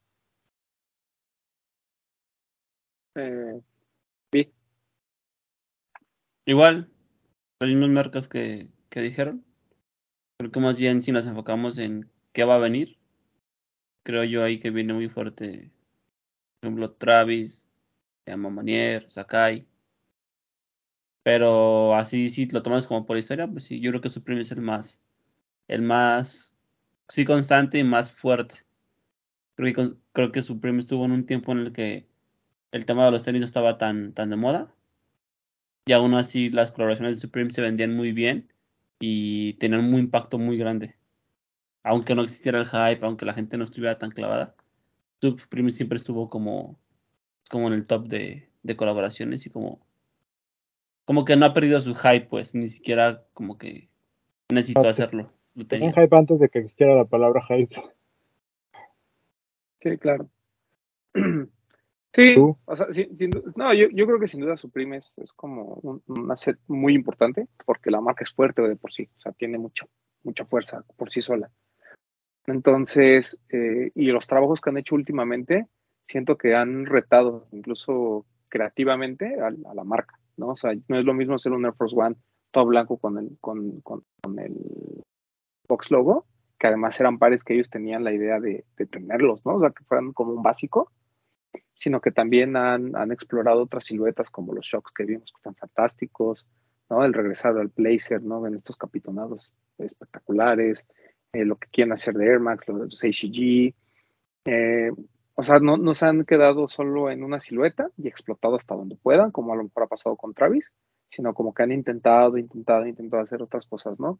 Eh, sí, Igual, las mismas marcas que, que dijeron. Creo que más bien si nos enfocamos en qué va a venir, creo yo ahí que viene muy fuerte, por ejemplo, Travis, Llama Manier, Sakai. Pero así, si lo tomas como por historia, pues sí, yo creo que Supreme es el más, el más, sí, constante y más fuerte. Creo que, creo que Supreme estuvo en un tiempo en el que el tema de los tenis no estaba tan, tan de moda. Y aún así las colaboraciones de Supreme se vendían muy bien y tenían un impacto muy grande. Aunque no existiera el hype, aunque la gente no estuviera tan clavada, Supreme siempre estuvo como, como en el top de, de colaboraciones y como, como que no ha perdido su hype, pues ni siquiera como que necesitó hacerlo. Lo tenía. hype antes de que existiera la palabra hype. sí, claro. Sí, ¿Tú? o sea, sí, sin du- no, yo, yo creo que sin duda Supreme es, es como un, un asset muy importante porque la marca es fuerte de por sí, o sea, tiene mucha, mucha fuerza por sí sola. Entonces, eh, y los trabajos que han hecho últimamente, siento que han retado incluso creativamente a, a la marca, ¿no? O sea, no es lo mismo hacer un Air Force One todo blanco con el, con, con, el Fox logo, que además eran pares que ellos tenían la idea de, de tenerlos, ¿no? O sea, que fueran como un básico, sino que también han, han explorado otras siluetas como los shocks que vimos que están fantásticos, ¿no? El regresar al Blazer, ¿no? En estos capitonados espectaculares, eh, lo que quieren hacer de Air Max, los ACG. Eh, o sea, no, no se han quedado solo en una silueta y explotado hasta donde puedan, como a lo mejor ha pasado con Travis, sino como que han intentado, intentado, intentado hacer otras cosas, ¿no?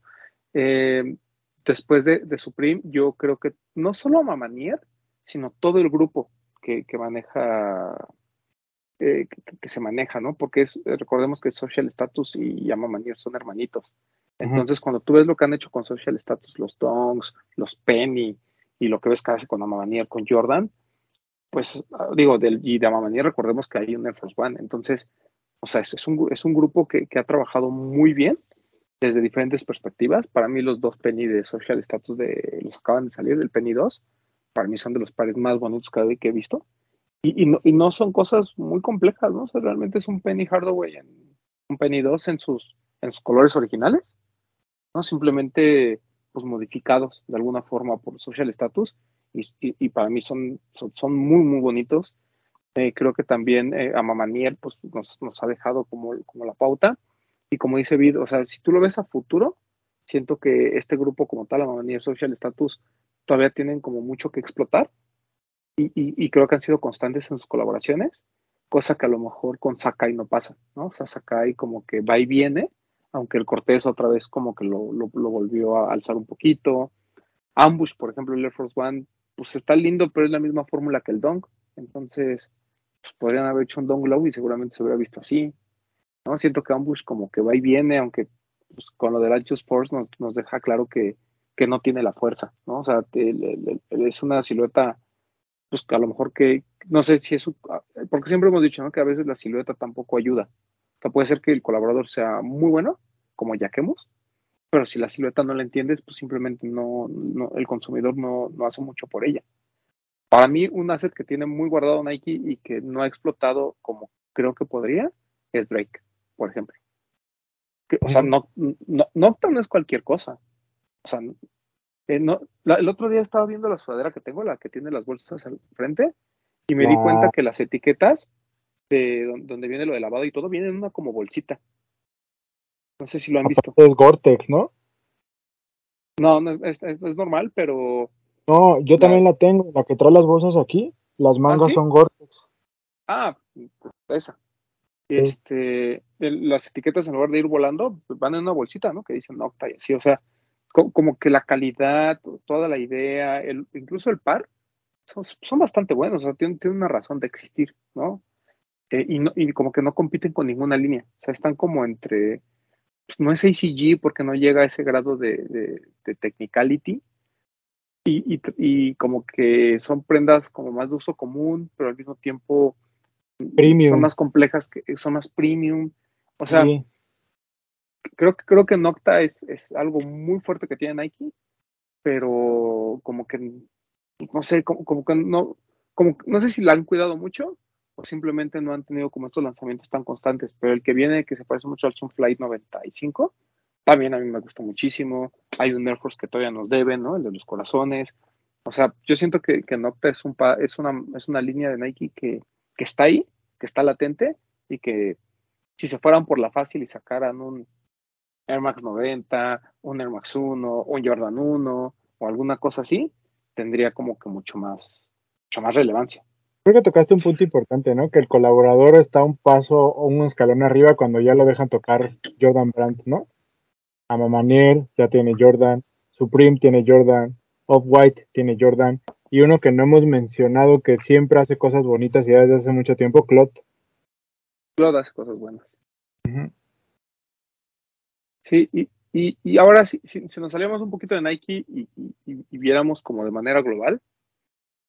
Eh, después de, de, Supreme, yo creo que no solo Mamanier, sino todo el grupo que, que maneja, eh, que, que, se maneja, ¿no? Porque es, recordemos que Social Status y Yama Manier son hermanitos. Entonces, uh -huh. cuando tú ves lo que han hecho con Social Status, los Dongs, los Penny y lo que ves que hace con Amamanier, con Jordan, pues digo, del, y de Amamanier recordemos que hay un Air Force One. Entonces, o sea, es, un, es un grupo que, que, ha trabajado muy bien desde diferentes perspectivas. Para mí, los dos Penny de Social Status de, los acaban de salir, del Penny 2, para mí son de los pares más bonitos que, he visto. Y, y, no, y, no, son cosas muy complejas, ¿no? O sea, realmente es un Penny Hardaway, en, un Penny 2 en sus, en sus colores originales, ¿no? Simplemente, pues, modificados de alguna forma por Social Status. Y, y para mí son, son, son, muy, muy bonitos. Eh, creo que también eh, Amamanier, pues, nos, nos, ha dejado como, como la pauta. Y como dice Vid, o sea, si tú lo ves a futuro, siento que este grupo como tal, Amamanier Social Status, todavía tienen como mucho que explotar y, y, y, creo que han sido constantes en sus colaboraciones, cosa que a lo mejor con Sakai no pasa, ¿no? O sea, Sakai como que va y viene, aunque el Cortés otra vez como que lo, lo, lo volvió a alzar un poquito. Ambush, por ejemplo, el Air Force One, pues está lindo, pero es la misma fórmula que el Dong, entonces pues podrían haber hecho un Dong Low y seguramente se hubiera visto así, ¿no? Siento que Ambush como que va y viene, aunque pues, con lo del Anxious Force nos, nos deja claro que, que no tiene la fuerza, ¿no? O sea, es una silueta, pues que a lo mejor que, no sé si es, porque siempre hemos dicho, ¿no? Que a veces la silueta tampoco ayuda. O sea, puede ser que el colaborador sea muy bueno, como Yaquemos, pero si la silueta no la entiendes, pues simplemente no, no el consumidor no, no, hace mucho por ella. Para mí, un asset que tiene muy guardado Nike y que no ha explotado como creo que podría, es Drake, por ejemplo. Que, o sea, no, no, no es cualquier cosa. O sea, eh, no, la, el otro día estaba viendo la sudadera que tengo, la que tiene las bolsas al frente, y me di cuenta que las etiquetas de donde, donde viene lo de lavado y todo vienen en una como bolsita. No sé si lo han visto. Es Gore-Tex, ¿no? No, no es, es, es, normal, pero. No, yo también la tengo, la que trae las bolsas aquí, las mangas ¿Ah, ¿sí? son Gore-Tex. Ah, esa. Sí. Este, las etiquetas en lugar de ir volando, van en una bolsita, ¿no? Que dicen Nocta y así, o sea, co como que la calidad, toda la idea, el, incluso el par, son, son bastante buenos, o sea, tienen, tienen una razón de existir, ¿no? Eh, y, ¿no? y como que no compiten con ninguna línea, o sea, están como entre pues, no es ACG porque no llega a ese grado de, de, de technicality. Y, y, y, como que son prendas como más de uso común, pero al mismo tiempo Premium. son más complejas, que son más premium. O sea, Sí. creo, que- creo que Nocta es, es algo muy fuerte que tiene Nike, pero como que, no sé, como, como que no, como, no sé si la han cuidado mucho o simplemente no han tenido como estos lanzamientos tan constantes, pero el que viene, que se parece mucho al Sunflight 95, también a mí me gustó muchísimo. Hay un Air Force que todavía nos deben, ¿no? El de los corazones. O sea, yo siento que, que Nocta es, un es, una, es una línea de Nike que, que está ahí, que está latente y que si se fueran por la fácil y sacaran un Air Max 90, un Air Max 1, un Jordan 1 o alguna cosa así, tendría como que mucho más, mucho más relevancia. Creo que tocaste un punto importante, ¿no? Que el colaborador está un paso o un escalón arriba cuando ya lo dejan tocar Jordan Brand, ¿no? Amamaniel ya tiene Jordan, Supreme tiene Jordan, Off-White tiene Jordan, y uno que no hemos mencionado que siempre hace cosas bonitas y ya desde hace mucho tiempo, Clot. Todas cosas buenas. Sí, y, y, y ahora si, si, si nos salíamos un poquito de Nike y, y, y viéramos como de manera global,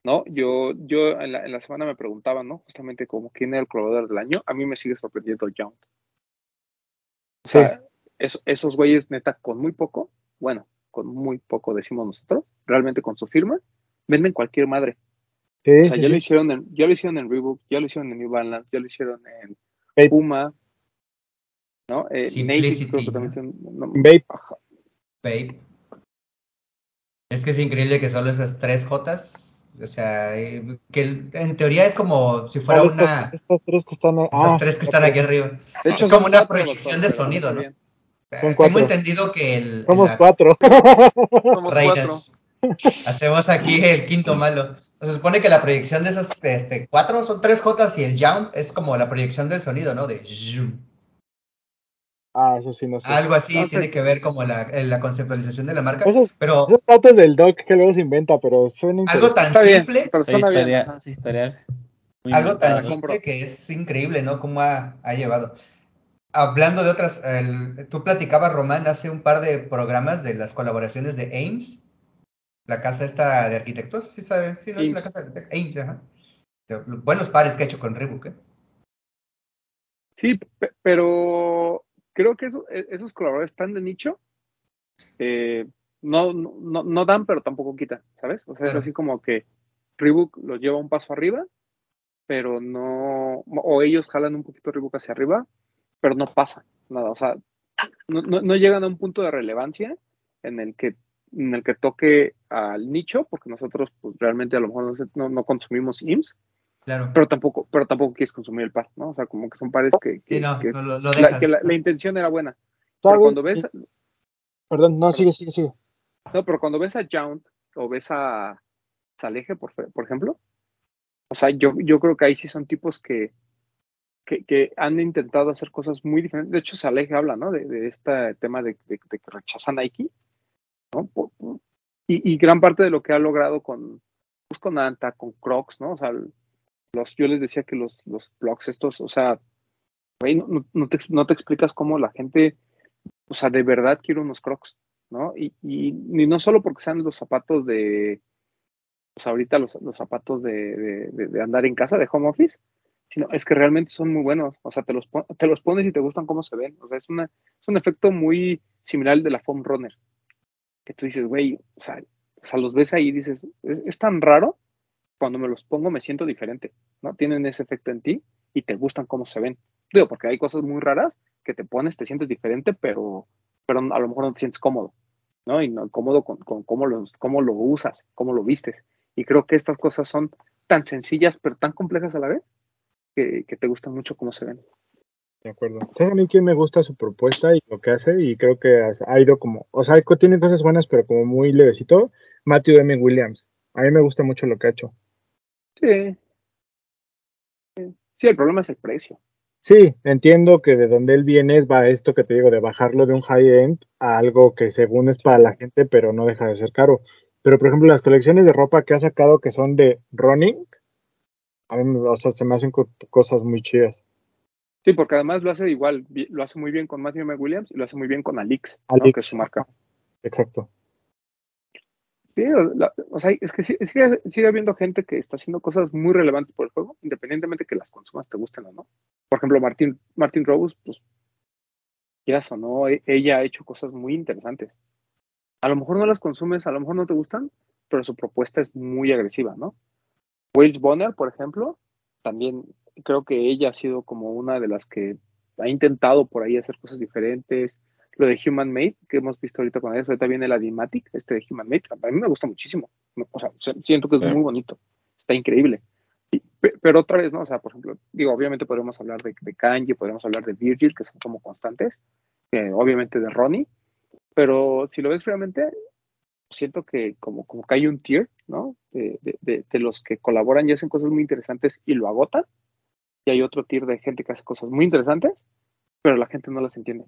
¿no? Yo, yo en la, en la semana me preguntaba, ¿no? Justamente como quién era el colaborador del año. A mí me sigue sorprendiendo Young. O sea, es- esos güeyes neta con muy poco, bueno, con muy poco decimos nosotros, realmente con su firma, venden cualquier madre. Sí, O sea, sí, ya lo sí. hicieron en, ya lo hicieron en Reebok, ya lo hicieron en New Balance, ya lo hicieron en Bape. Puma, ¿no? Eh, Simplicity, Nike creo que ¿no? también no-. Babe. Es que es increíble que solo esas tres Jotas, o sea, eh, que en teoría es como si fuera ¿Cuál una, estas, estas tres que están esas ah, tres que están aquí arriba. De hecho, es como una proyección de sonido, ¿no? bien. Son Tengo entendido que el, Somos la- cuatro. Somos cuatro. Reinas. Hacemos aquí el quinto malo. Se supone que la proyección de esas este, cuatro son tres Jotas y el Young es como la proyección del sonido, ¿no? De zoom. Ah, eso sí, no sé. algo así No sé. tiene que ver como la, la conceptualización de la marca, Esos, pero esos datos del doc que luego se inventa, pero suena algo tan simple, algo tan simple que es increíble, ¿no? Cómo ha, ha llevado. Hablando de otras, el- tú platicabas, Román, hace un par de programas de las colaboraciones de Ames, la casa esta de arquitectos, ¿sí sabes? Sí, no es la casa de arquitectos, Ames, ajá. De- Buenos pares que ha hecho con Reebok, ¿eh? Sí, pe- pero creo que eso- e- esos colaboradores tan de nicho eh, no, no, no dan, pero tampoco quitan, ¿sabes? O sea, Claro. es así como que Reebok los lleva un paso arriba, pero no, o ellos jalan un poquito Reebok hacia arriba, pero no pasa nada, o sea, no, no, no llegan a un punto de relevancia en el que en el que toque al nicho, porque nosotros pues realmente a lo mejor no, no consumimos IMSS, Claro. pero tampoco, pero tampoco quieres consumir el par, ¿no? O sea, como que son pares que, que, Sí, no, que no, lo, lo la, dejas. que la, la intención era buena. Pero cuando ves, Perdón, no, Perdón. sigue, sigue, sigue. no, pero cuando ves a Jount o ves a Saleje, por, fe- por ejemplo, o sea, yo, yo creo que ahí sí son tipos que, que, que han intentado hacer cosas muy diferentes. De hecho, Saleje habla, ¿no? De, de este tema de, de- de que rechaza Nike, ¿no? Y, y gran parte de lo que ha logrado con, pues, con Anta, con Crocs, ¿no? O sea, los, yo les decía que los, los blogs estos, o sea, güey, no, no- no te, no te explicas cómo la gente, o sea, de verdad quiere unos Crocs, ¿no? Y, y, y no solo porque sean los zapatos de, pues ahorita los, los zapatos de, de, andar en casa, de home office, sino es que realmente son muy buenos, o sea, te los, te los pones y te gustan cómo se ven, o sea, es, una, es un efecto muy similar al de la foam runner, que tú dices, güey, o sea, o sea, los ves ahí y dices, es, es tan raro, cuando me los pongo me siento diferente, ¿no? Tienen ese efecto en ti y te gustan cómo se ven. Digo, porque hay cosas muy raras que te pones, te sientes diferente, pero, pero a lo mejor no te sientes cómodo, ¿no? Y no cómodo con, con cómo, lo, cómo lo usas, cómo lo vistes. Y creo que estas cosas son tan sencillas, pero tan complejas a la vez, que, que te gustan mucho cómo se ven. De acuerdo. ¿Sabes a mí quién me gusta su propuesta y lo que hace? Y creo que ha ido como, o sea, tiene cosas buenas, pero como muy levecito. Matthew M. Williams. A mí me gusta mucho lo que ha hecho. Sí. Sí, el problema es el precio. Sí, entiendo que de donde él viene es va esto que te digo, de bajarlo de un high-end a algo que según es para la gente, pero no deja de ser caro. Pero, por ejemplo, las colecciones de ropa que ha sacado que son de running, a mí, o sea, se me hacen co- cosas muy chidas. Sí, porque además lo hace igual, lo hace muy bien con Matthew McWilliams y lo hace muy bien con Alix, ¿no? Alix. que es su marca. Exacto. Sí, o, sea, es que sigue, sigue habiendo gente que está haciendo cosas muy relevantes por el juego, independientemente que las consumas te gusten o no. Por ejemplo, Martin, Martin Rose, pues, quieras o no, e- ella ha hecho cosas muy interesantes. A lo mejor no las consumes, a lo mejor no te gustan, pero su propuesta es muy agresiva, ¿no? Wales Bonner, por ejemplo, también creo que ella ha sido como una de las que ha intentado por ahí hacer cosas diferentes. Lo de Human Made, que hemos visto ahorita con eso, ahorita viene el Adimatic, este de Human Made, a mí me gusta muchísimo. O sea, se- siento que es muy bonito, está increíble. Y- pe- pero otra vez, ¿no? O sea, por ejemplo, digo, obviamente podríamos hablar de, de Kanye, podríamos hablar de Virgil, que son como constantes, eh, obviamente de Ronnie, pero si lo ves realmente, siento que como, como que hay un tier, ¿no? De, de- de- de los que colaboran y hacen cosas muy interesantes y lo agotan, y hay otro tier de gente que hace cosas muy interesantes, pero la gente no las entiende,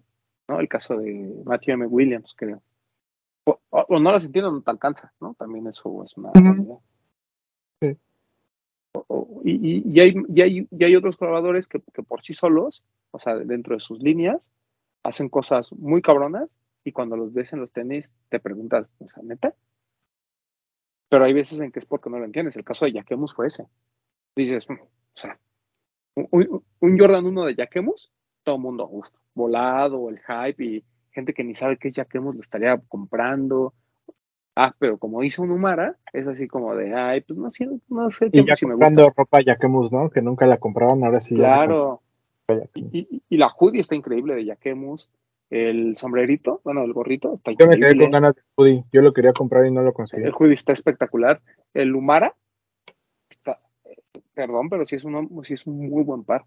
¿no? El caso de Matthew M. Williams, creo. O, o- o no las entiende o no te alcanza, ¿no? También eso es una realidad. Sí. O- y, y- y hay, y, hay, y hay otros colaboradores que, que por sí solos, o sea, dentro de sus líneas, hacen cosas muy cabronas y cuando los ves en los tenis te preguntas, o sea, neta. Pero hay veces en que es porque no lo entiendes. El caso de Yaquemus fue ese. Dices, "Mm", o sea, un, Jordan 1 de Yaquemus, todo mundo, uf, volado, el hype y gente que ni sabe qué es Yaquemus lo estaría comprando. Ah, pero como hizo un Humara, es así como de, ay, pues no sé, no sé Y ya si me gusta. comprando ropa Yaquemus, ¿no? Que nunca la compraban, ahora sí ya se Claro. compra Y, Yaquemus. y- y la hoodie está increíble de Yaquemus. El sombrerito, bueno, el gorrito está Yo me quedé con ganas de hoodie. Yo lo quería comprar y no lo conseguí. El hoodie está espectacular. El Lumara está, eh, perdón, pero sí es, un, sí es un muy buen par.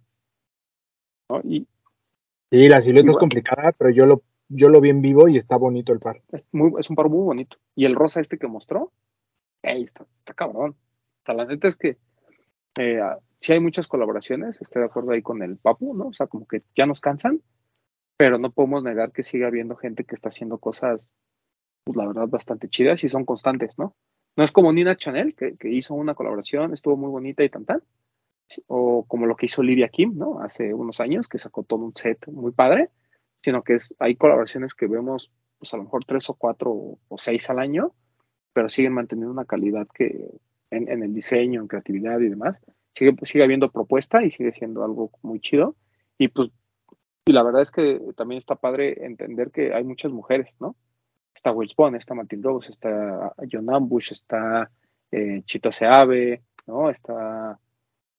¿no? Y Sí, la silueta es complicada, pero yo lo, yo lo vi en vivo y está bonito el par. es, muy, es un par muy bonito. Y el rosa este que mostró, ey, está, está cabrón. O sea, la neta es que eh, sí hay muchas colaboraciones, estoy de acuerdo ahí con el Papu, ¿no? O sea, como que ya nos cansan, pero no podemos negar que sigue habiendo gente que está haciendo cosas, pues la verdad, bastante chidas y son constantes, ¿no? No es como Nina Chanel, que, que hizo una colaboración, estuvo muy bonita y tan tan, o como lo que hizo Olivia Kim, ¿no? Hace unos años, que sacó todo un set muy padre, sino que es, hay colaboraciones que vemos, pues a lo mejor tres o cuatro o, seis al año, pero siguen manteniendo una calidad que en, el diseño, en creatividad y demás, sigue, sigue habiendo propuesta y sigue siendo algo muy chido. Y pues, y la verdad es que también está padre entender que hay muchas mujeres, ¿no? Está Wells Bond, está Martin Rose, está John Ambush, está eh, Chito Seave, ¿no? Está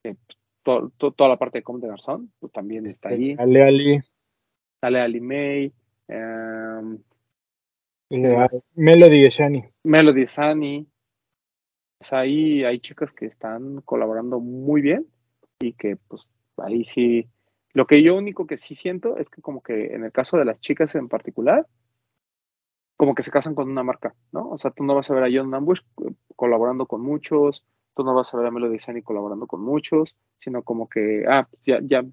eh, to- to- toda la parte de Com de Garzón, pues también está ahí. Ale Ali, Sale Ali May, em, eh, Melody de Shani. Melody Sani. Sea, ahí hay chicas que están colaborando muy bien y que pues ahí sí. Lo que yo único que sí siento es que como que en el caso de las chicas en particular, como que se casan con una marca, ¿no? O sea, tú no vas a ver a John Ambush eh, colaborando con muchos, tú no vas a ver a Melody Sani colaborando con muchos, sino como que, ah, pues ya, ya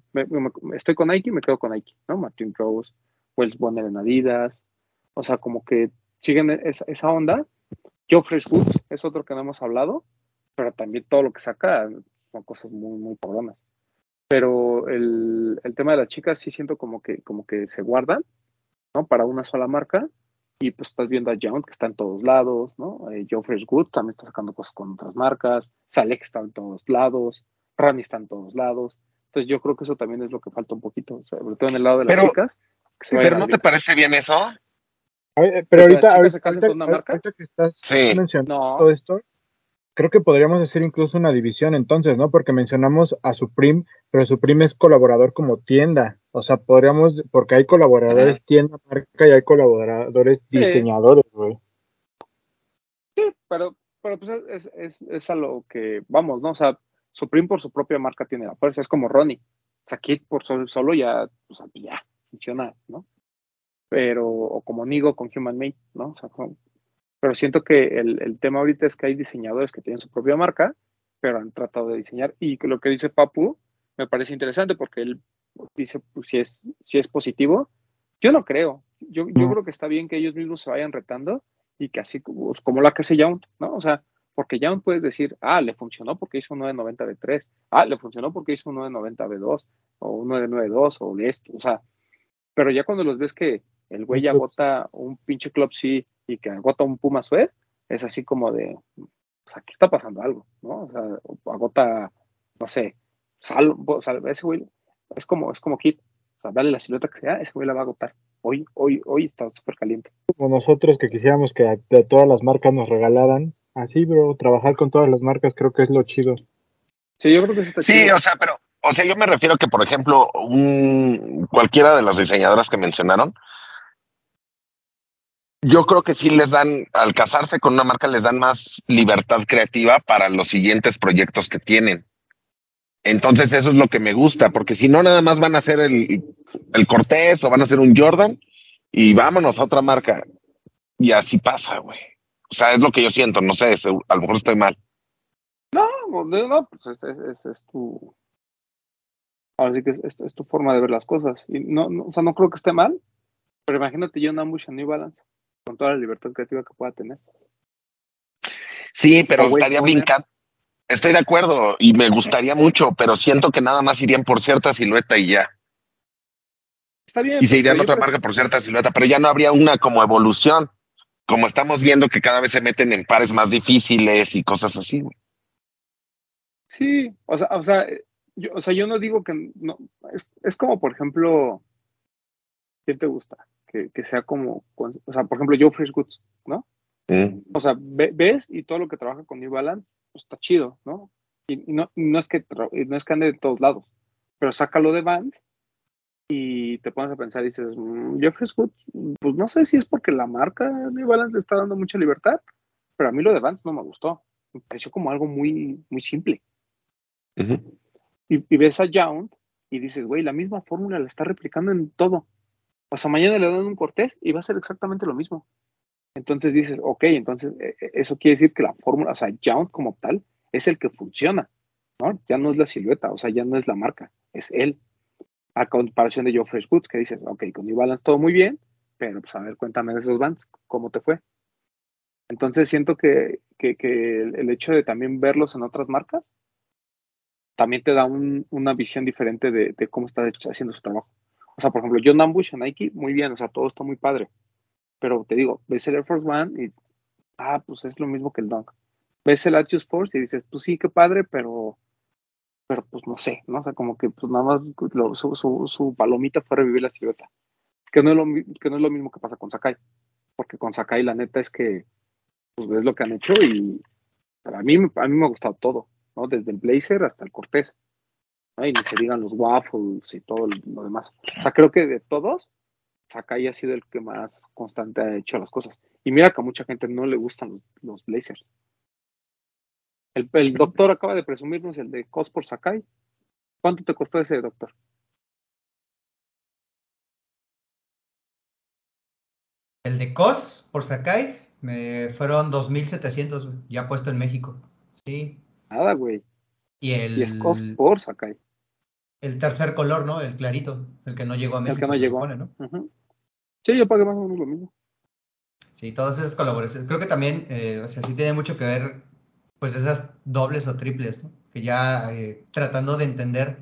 estoy con Nike, me quedo con Nike, ¿no? Martin Rose, Wells Bonner en Adidas, o sea, como que siguen esa, esa onda. Joe es otro que no hemos hablado, pero también todo lo que saca son cosas muy, muy cabronas. Pero el, el tema de las chicas sí siento como que, como que se guardan, ¿no? Para una sola marca. Y pues estás viendo a John que está en todos lados, ¿no? Eh, Joe Freshwood también está sacando cosas con otras marcas. Salek está en todos lados. Rani está en todos lados. Entonces yo creo que eso también es lo que falta un poquito, sobre todo en el lado de las Pero- chicas. que se vayan Pero ¿no te parece bien eso? A ver, ¿Que Pero ahorita, ahorita, ahorita- ahorita que estás Sí. mencionando No, todo esto, creo que podríamos hacer incluso una división entonces, ¿no? Porque mencionamos a Supreme, pero Supreme es colaborador como tienda. O sea, podríamos, porque hay colaboradores tienda, marca y hay colaboradores diseñadores, güey. Sí, pero, pero pues es, es, es a lo que vamos, ¿no? O sea, Supreme por su propia marca tiene la fuerza, es como Ronnie. O sea, Kid por solo, solo ya, o sea, ya funciona, ¿no? Pero, o como Nigo con Human Made, ¿no? O sea, como- pero siento que el, el tema ahorita es que hay diseñadores que tienen su propia marca, pero han tratado de diseñar. Y lo que dice Papu me parece interesante porque él dice pues, si, es, si es positivo. Yo no creo. Yo, yo No. creo que está bien que ellos mismos se vayan retando y que así como, como la que hace Young, ¿no? O sea, porque Young puedes decir, ah, le funcionó porque hizo un 990 B3, ah, le funcionó porque hizo un 990 B2, o un 992 o esto, o sea, pero ya cuando los ves que el güey ya agota un pinche club sí y que agota un Puma Sued, es así como de, o sea, aquí está pasando algo, ¿no? O sea, agota, no sé, sal, sea, ese güey es como, es como Kit, o sea, dale la silueta que sea, ese güey la va a agotar. Hoy, hoy, hoy está súper caliente. Como nosotros que quisiéramos que de todas las marcas nos regalaran, así, bro, trabajar con todas las marcas creo que es lo chido. Sí, yo creo que está Sí, chido. o sea, pero, o sea, yo me refiero que, por ejemplo, un, cualquiera de las diseñadoras que mencionaron, yo creo que sí les dan, al casarse con una marca, les dan más libertad creativa para los siguientes proyectos que tienen. Entonces eso es lo que me gusta, porque si no, nada más van a hacer el, el Cortés o van a hacer un Jordan y vámonos a otra marca. Y así pasa, güey. O sea, es lo que yo siento, no sé, a lo mejor estoy mal. No, no, pues es, es, tu. Ahora sí que es, tu forma de ver las cosas. Y no, no, o sea, no creo que esté mal, pero imagínate John Ambush en New Balance, con toda la libertad creativa que pueda tener. Sí, pero O estaría brincando. Estoy de acuerdo y me gustaría mucho, pero siento que nada más irían por cierta silueta y ya. Está bien. Y se irían otra marca por cierta silueta, pero ya no habría una como evolución. Como estamos viendo que cada vez se meten en pares más difíciles y cosas así. güey. Sí, o sea, o sea, yo, o sea, yo no digo que no, es, es como por ejemplo, ¿quién te gusta? Que, que sea como, con- o sea, por ejemplo, Joe Fresh Goods, ¿no? O sea, ve- ves y todo lo que trabaja con New Balance, pues está chido, ¿no? Y, y no, no es que no es que ande de todos lados, pero sácalo de Vans y te pones a pensar y dices, mm, Joe Fresh Goods, pues no sé si es porque la marca New Balance le está dando mucha libertad, pero a mí lo de Vans no me gustó. Me pareció como algo muy, muy simple y, y ves a Yount y dices, güey, la misma fórmula la está replicando en todo. Sea, mañana le dan un Cortés y va a ser exactamente lo mismo. Entonces dices, ok, entonces eh, eh, eso quiere decir que la fórmula, o sea, Yount como tal, es el que funciona, ¿no? Ya no es la silueta, o sea, ya no es la marca, es él. A comparación de Joe Fresh Goods, que dices, ok, con New Balance todo muy bien, pero pues a ver, cuéntame de esos bands, ¿cómo te fue? Entonces siento que, que, el, hecho de también verlos en otras marcas también te da un- una visión diferente de, de cómo está haciendo su trabajo. O sea, por ejemplo, John Ambush en Nike, muy bien, o sea, todo está muy padre. Pero te digo, ves el Air Force One y, ah, pues es lo mismo que el Dunk. Ves el Atius Force y dices, pues sí, qué padre, pero, pero pues no sé, ¿no? O sea, como que pues nada más su, su, su palomita fue revivir la silueta. Que no, es lo, que no es lo mismo que pasa con Sakai. Porque con Sakai la neta es que, pues ves lo que han hecho y para mí, a mí me ha gustado todo, ¿no? Desde el Blazer hasta el Cortés. ¿No? Y ni se digan los waffles y todo lo demás. O sea, creo que de todos, Sakai ha sido el que más constante ha hecho las cosas. Y mira que a mucha gente no le gustan los, los Blazers. El, el doctor acaba de presumirnos el de Cos por Sakai. ¿Cuánto te costó ese doctor? El de COS por Sakai me fueron 2.700, güey, ya puesto en México. Sí. Nada, güey. Y el, Y es Cos por Sakai. El tercer color, ¿no? El clarito, el que no llegó a México, que no llegó. supone, ¿no? Sí, yo pagué más o menos lo mismo. Sí, todas esas colaboraciones. Creo que también, eh, o sea, sí tiene mucho que ver, pues esas dobles o triples, ¿no? Que ya eh, tratando de entender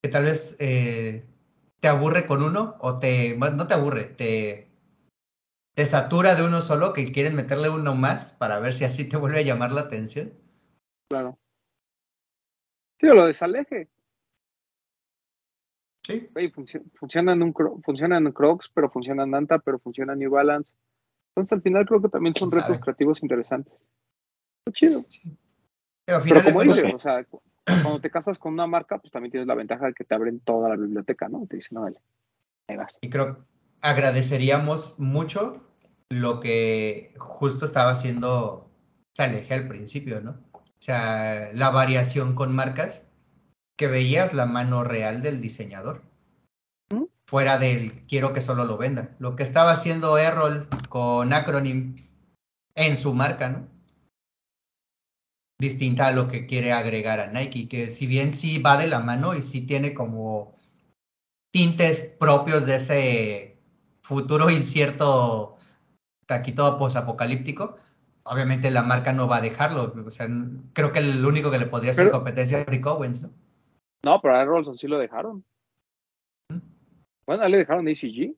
que tal vez eh, te aburre con uno o te, no te aburre, te, te satura de uno solo, que quieres meterle uno más para ver si así te vuelve a llamar la atención. Claro. Sí, o lo de Saleje. Sí. Güey, funcio- funciona en un cro- funciona en Crocs, pero funciona en Anta, pero funciona en New Balance. Entonces al final creo que también son ¿Quién retos sabe? creativos interesantes. Está chido. Pero al Pero de como dices, o sea, cu- cuando te casas con una marca, pues también tienes la ventaja de que te abren toda la biblioteca, ¿no? Te dicen, no, vale, ahí vas. Y creo agradeceríamos mucho lo que justo estaba haciendo Saleje al principio, ¿no? O sea, la variación con marcas que veías la mano real del diseñador. ¿Mm? Fuera del quiero que solo lo venda. Lo que estaba haciendo Errol con Acronym en su marca, ¿no? Distinta a lo que quiere agregar a Nike, que si bien sí va de la mano y sí tiene como tintes propios de ese futuro incierto, aquí todo posapocalíptico, obviamente la marca no va a dejarlo. O sea, creo que el único que le podría hacer competencia es Rick Owens, ¿no? No, pero a Rolson sí lo dejaron. Bueno, le dejaron ACG.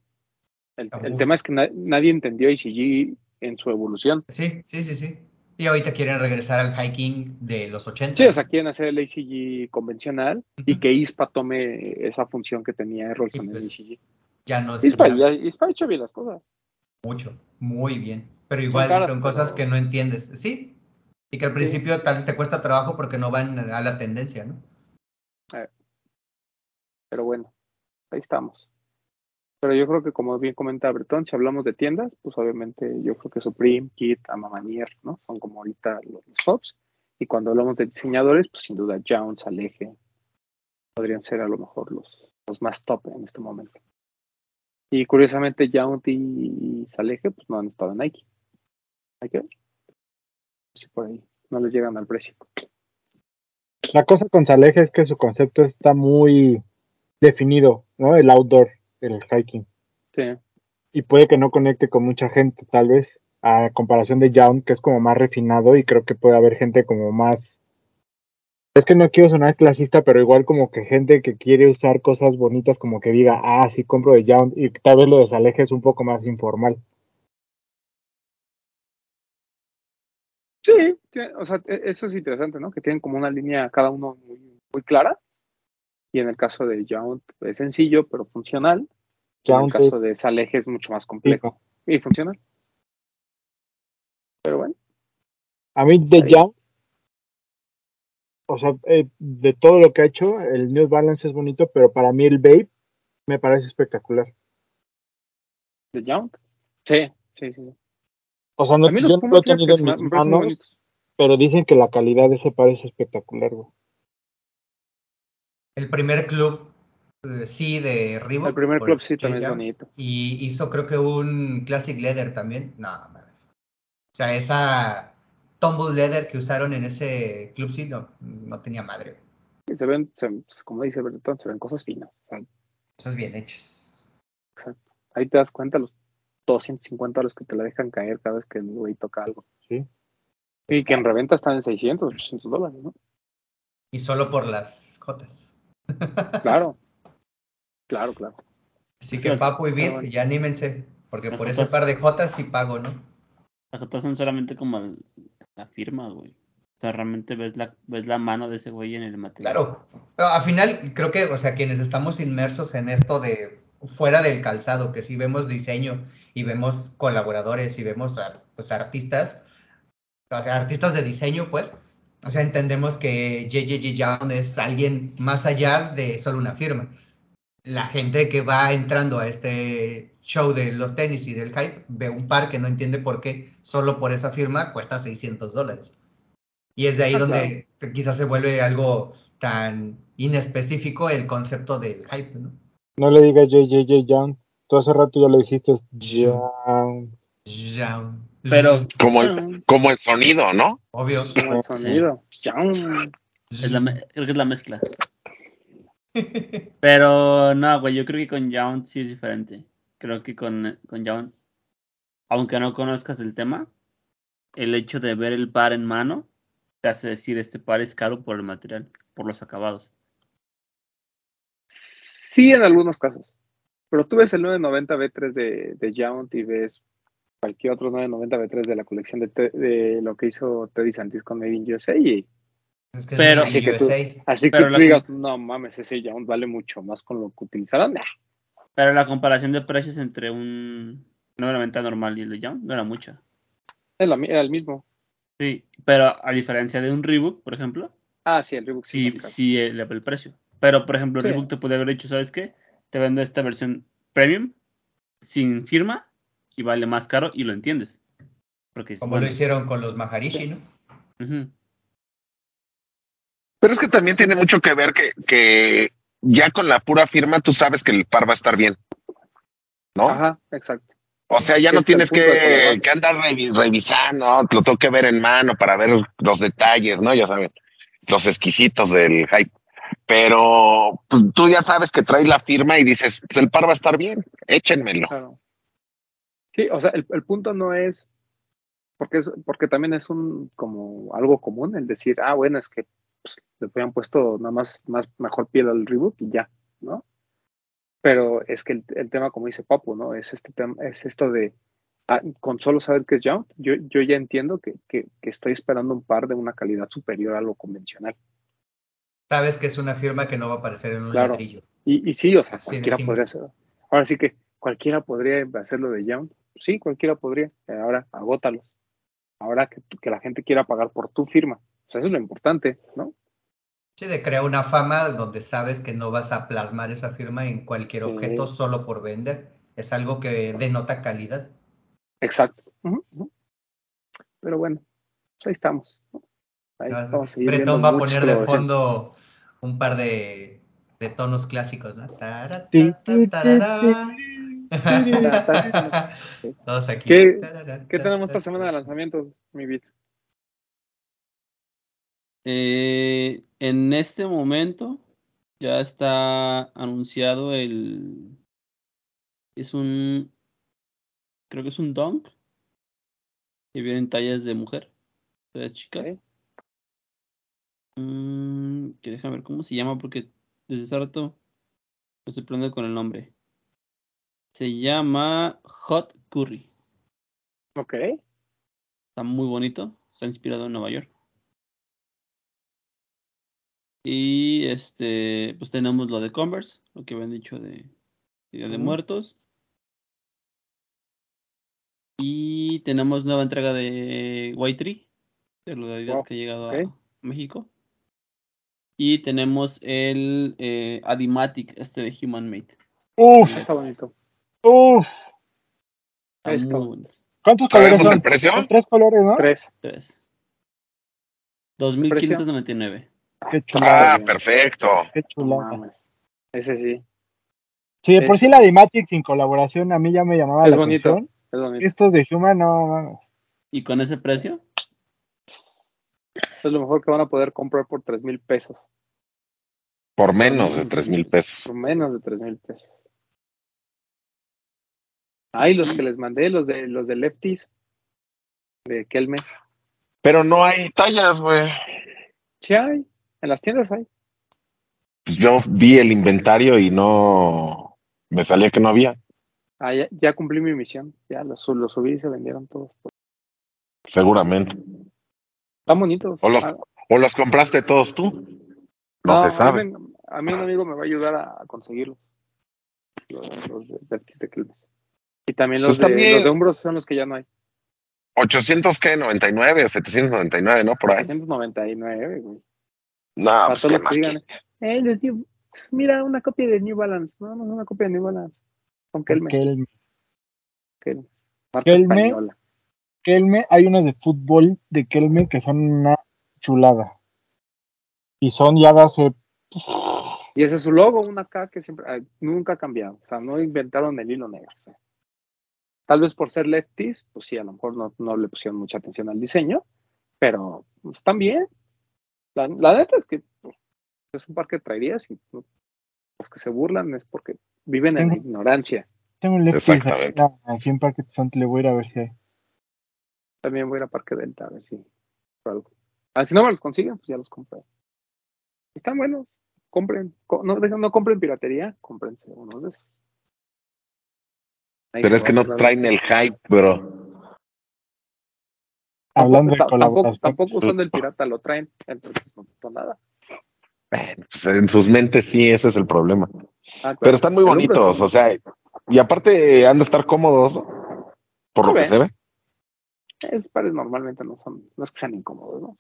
El, el tema es que na- nadie entendió ACG en su evolución. Sí, sí, sí, sí. Y ahorita quieren regresar al hiking de los 80. Sí, o sea, quieren hacer el ACG convencional y que ISPA tome esa función que tenía Errolson Y en pues, ACG. ya no es ISPA, ya ISPA ha hecho bien las cosas. mucho, muy bien. Pero igual caras, son cosas pero- que no entiendes. Sí. Y que al principio tal vez te cuesta trabajo porque no van a la tendencia, ¿no? Pero bueno, ahí estamos. Pero yo creo que como bien comenta Bretón, si hablamos de tiendas, pues obviamente yo creo que Supreme, Kit, Amamanier, ¿no? Son como ahorita los, los tops. Y cuando hablamos de diseñadores, pues sin duda Jones, Aleje, podrían ser a lo mejor los, los más top en este momento. Y curiosamente Jones y Saleje pues no han estado en Nike. Hay que ver. Si por ahí no les llegan al precio. La cosa con Saleje es que su concepto está muy definido, ¿no? El outdoor, el hiking. Sí. Y puede que no conecte con mucha gente, tal vez, a comparación de Young, que es como más refinado y creo que puede haber gente como más... Es que no quiero sonar clasista, pero igual como que gente que quiere usar cosas bonitas como que diga, ah, sí compro de Young y tal vez lo de Saleje es un poco más informal. Sí, o sea, e- eso es interesante, ¿no? Que tienen como una línea cada uno muy, muy clara. Y en el caso de Yount es sencillo, pero funcional. En el Yount caso es- de Saleje es mucho más complejo y funcional. Pero bueno, A mí de Ahí. Young, o sea, eh, de todo lo que ha hecho, el New Balance es bonito, pero para mí el Babe me parece espectacular. de Yount. Sí, sí, sí. O sea, no, A mí los yo no lo he tenido en mis manos. Pero dicen que la calidad de ese parece espectacular, güey. El primer club, eh, sí, de Reebok. El primer club sí también es bonito. Y hizo creo que un Classic Leather también. No, mames. O sea, esa Tumble Leather que usaron en ese club sí no, no tenía madre. güey. Y se ven, se- como dice Bertón, se ven cosas finas. Cosas bien hechas. ahí te das cuenta los 250 dólares que te la dejan caer cada vez que el güey toca algo. Sí. Y que en reventa están en 600, 800 dólares, ¿no? Y solo por las jotas. Claro. Claro, claro. Así Sí, que Papu y bueno. ya anímense. Porque por ese jotas. par de jotas sí pago, ¿no? Las fotos son solamente como el- la firma, güey. O sea, realmente ves la, ves la mano de ese güey en el material. Claro. Pero al final, creo que, o sea, quienes estamos inmersos en esto de fuera del calzado, que sí vemos diseño y vemos colaboradores y vemos a, pues, artistas, artistas de diseño, pues, o sea, entendemos que JJJ Young es alguien más allá de solo una firma. La gente que va entrando a este show de los tenis y del hype ve un par que no entiende por qué solo por esa firma cuesta 600 dólares. Y es de ahí Ah, donde quizás se vuelve algo tan inespecífico el concepto del hype, ¿no? No le digas JJJ Young. Tú hace rato ya lo dijiste. Young. Young. Pero Como el, como el sonido, ¿no? Obvio. Como el sonido. Yaum. es la, me- creo que es la mezcla. Pero no, güey, yo creo que con Young sí es diferente. Creo que con, con Young, aunque no conozcas el tema, el hecho de ver el par en mano te hace decir este par es caro por el material, por los acabados. Sí, en algunos casos. Pero tú ves el 990 B3 de, de Yount y ves cualquier otro 990 B3 de la colección de, Te- de lo que hizo Teddy Santis con Made in USA y Es que Pero- Así que tú- así Pero que tú digas, no mames, ese Yount vale mucho más con lo que utilizaron. Nah, Pero la comparación de precios entre un 990 normal y el de Young no era mucha. era el mismo. Sí, pero a diferencia de un Reebok, por ejemplo, Ah, sí, el Reebok sí. sí, sí eleva el precio. Pero, por ejemplo, Sí. Reebok te puede haber dicho, ¿sabes qué? Te vendo esta versión premium, sin firma, y vale más caro, y lo entiendes. Porque Como bueno. lo hicieron con los Maharishi, ¿no? Pero es que también tiene mucho que ver que, que ya con la pura firma tú sabes que el par va a estar bien. ¿No? Ajá, exacto. O sea, ya no Este tienes que, que andar revi- revisando, ¿no? lo tengo que ver en mano para ver los detalles, ¿no? Ya saben, los exquisitos del hype. Pero pues, tú ya sabes que traes la firma y dices, pues, el par va a estar bien, échenmelo. Claro. Sí, o sea, el, el punto no es porque es porque también es un como algo común el decir, ah, bueno, es que pues, le habían puesto nada más, más mejor piel al Reebok y ya, ¿no? Pero es que el, el tema, como dice Papu, ¿no? Es este tema, es esto de ah, con solo saber que es Jump, yo, yo ya entiendo que, que, que estoy esperando un par de una calidad superior a lo convencional. Sabes que es una firma que no va a aparecer en un Claro. ladrillo. Y, y sí, o sea, Así cualquiera podría hacer. Ahora sí que cualquiera podría hacerlo de Jump. Sí, cualquiera podría. Eh, Ahora, agótalos. Ahora que, la gente quiera pagar por tu firma. O sea, eso es lo importante, ¿no? Sí, de crear una fama donde sabes que no vas a plasmar esa firma en cualquier Sí. objeto solo por vender. Es algo que denota calidad. Exacto. Pero bueno, pues ahí estamos. ¿no? Ahí Ah, seguir Bretón va a poner de fondo un par de, de tonos clásicos, ¿no? Tarara. Todos aquí. ¿Qué- Tarara, ¿Qué ta, tenemos ta, esta semana de lanzamientos, mi bit? Eh, en este momento ya está anunciado el... Es un... Creo que es un dunk. Que viene en tallas de mujer. De chicas. Mm, que déjame ver cómo se llama porque desde hace rato lo estoy poniendo con el nombre. Se llama Hot Curry. Ok. Está muy bonito. Está inspirado en Nueva York. Y este, pues tenemos lo de Converse, lo que habían dicho de Día de. Muertos. Y tenemos nueva entrega de Y3, de lo de Adidas Wow, que ha llegado a México. Y tenemos el eh, Adimatic, este de Human Made. Uf, Está bonito. Uf. Está. ¿Cuántos colores el precio? Son tres colores, ¿no? Tres. Tres. 2.599. Qué Ah, chulada, bien. perfecto. qué chulada. Ese sí. Sí, de por sí la de Matic sin colaboración a mí ya me llamaba Es la bonito. atención. Es bonito. Estos de Human, no, no. Y con ese precio, Es lo mejor que van a poder comprar por tres mil pesos. Por menos de tres mil pesos. Por menos de tres mil pesos. Ay, los que les mandé, los de los de Lefties. De Kelmes. Pero no hay tallas, güey. Sí hay. En las tiendas hay. Pues yo vi el inventario y no me salía que no había. Ah, ya, ya cumplí mi misión. Ya los, los subí y se vendieron todos. Seguramente. Están bonitos. O los, Ah, o los compraste todos tú. No, se a mí sabe. A mí un amigo me va a ayudar a, conseguirlos. Los, los de Lefties de Kelmes. Y también los, Pues de, también- los de hombros son los que ya no hay. 800 que 99 o 799, ¿no? Por ahí. 399, güey. No, Para pues todos los que digan, que- eh, les digo, mira una copia de New Balance. No, no es una copia de New Balance. Con Kelme. Kelme. Kelme. Marca Kelme. española. Kelme, hay unos de fútbol de Kelme que son una chulada. Y son ya de hace. Y ese es su logo, una K que siempre, nunca ha cambiado. O sea, no inventaron el hilo negro. o sea. Tal vez por ser lefties, pues sí, a lo mejor no, no le pusieron mucha atención al diseño, pero pues, están bien. La, la neta es que pues, es un par que traerías y pues, los que se burlan es porque viven en la ignorancia. Tengo un Lefties Exactamente. aquí, en Parque Santo, le voy a ir a ver si hay. También voy a ir a Parque Delta a ver si algo. Ah, si no me los consiguen, pues ya los compré. Están buenos. Compren. Co- No, no compren piratería, cómprense unos de esos. Ahí Pero es que no traen el hype, bro. Hablando de colaboración. tampoco son del pirata, lo traen, entonces no pasa nada. Pues en sus mentes sí, ese es el problema. Ah, claro. Pero están muy El bonitos, o sea, y aparte han de estar cómodos, ¿no? por lo que se ve. Esos pares normalmente no son, no es que sean incómodos, ¿no?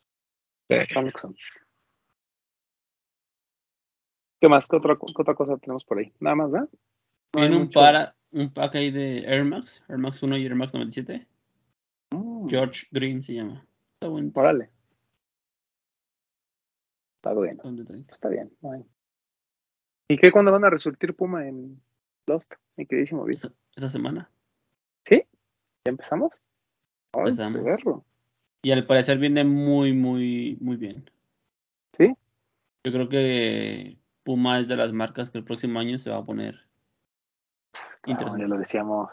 Sí. Son lo que son. ¿Qué más? ¿Qué otra, qué otra cosa tenemos por ahí? Nada más, ¿verdad? No hay Tiene un, para, un pack ahí de Air Max, Air Max 1 y Air Max 97. Mm, George Green se llama. Está bueno. Órale. Está bueno. Son de 30. Está bien. ¿Y qué cuándo van a resurtir Puma en Lost? Mi queridísimo Vic. Esta, semana. ¿Sí? ¿Ya empezamos? Ay, Empezamos. perro. Y al parecer viene muy, muy, muy bien. ¿Sí? Yo creo que Puma es de las marcas que el próximo año se va a poner Claro, ya interesante. lo decíamos.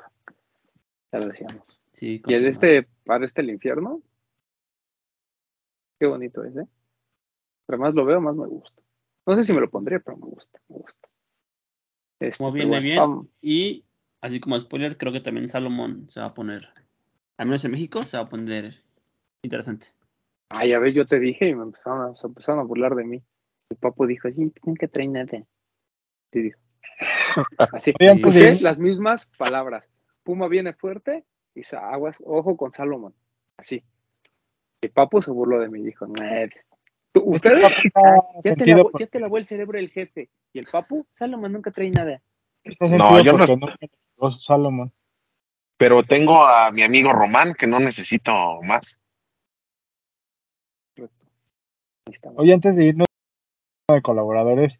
Ya lo decíamos. Sí, ¿Y el confirmado. este para este el infierno? Qué bonito es, ¿eh? Pero más lo veo, más me gusta. No sé si me lo pondría, pero me gusta, me gusta. Este, Como pero viene bueno, bien. vamos. Y así como spoiler, creo que también Salomón se va a poner, al menos en México, se va a poner interesante. Ay, a ver, yo te dije y me empezaron a, se empezaron a burlar de mí. El papo dijo, sí, nunca trae nada. Sí, dijo. Así, ir- las mismas palabras. Puma viene fuerte y aguas, ojo con Salomón. Así. El papo se burló de mí, dijo, "Nah, tú- ustedes, ya, te porque- ya te lavó el cerebro el jefe. Y el papu, Salomón nunca trae nada. No, yo no no Salomón. Pero tengo a mi amigo Román, que no necesito más. Oye, antes de irnos de colaboradores,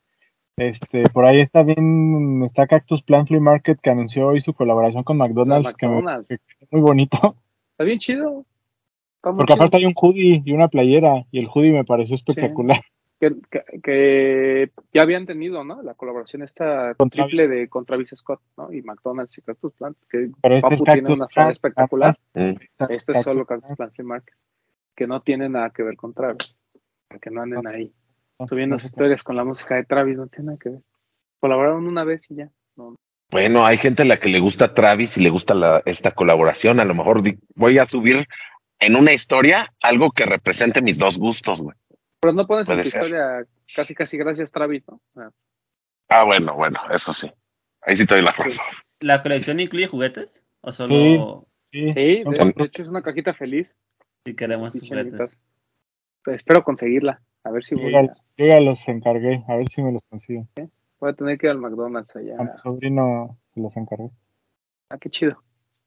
este, por ahí está bien, está Cactus Plant Flea Market que anunció hoy su colaboración con McDonald's, que me McDonald's. que quedó muy bonito, Está bien chido. Está porque chido. aparte hay un hoodie y una playera, y el hoodie me pareció espectacular. que, que- que ya habían tenido, ¿no? La colaboración esta Con triple de con Travis Scott, ¿no? Y McDonald's y Cactus Plant, que Pero este es tiene Cactus una Plant, sala espectacular. Este es solo. Cactus Plant Flea Market, que no tiene nada que ver con Travis, para que no anden ahí subiendo no sé historias con la música de Travis, no tiene nada que ver. Colaboraron una vez y ya. No, Bueno, hay gente a la que le gusta Travis y le gusta la, esta colaboración. A lo mejor di- voy a subir en una historia algo que represente mis dos gustos, güey. Pero no pones en tu ser. historia casi casi gracias Travis, ¿no? Ah, Ah, bueno, bueno, eso sí. Ahí sí te doy la razón. ¿La colección incluye juguetes? ¿O solo Sí, de, hecho es una cajita feliz. si queremos juguetes? Pues espero conseguirla. A ver si voy a, yo ya los encargué, a ver si me los consigo. voy a tener que ir al McDonald's allá. A mi sobrino se los encargué. Ah, qué chido.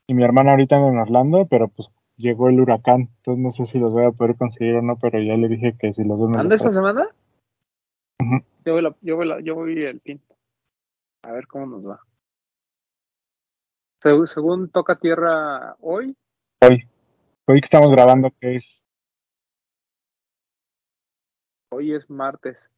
Y mi hermana ahorita anda en Orlando, pero pues llegó el huracán, entonces no sé si los voy a poder conseguir o no, pero ya le dije que si los veo ¿Anda esta semana? Ujú. Yo voy, la- yo, voy la- yo voy el pin. A ver cómo nos va. Seg- según toca tierra hoy, Hoy, hoy que estamos grabando, que es hoy es martes.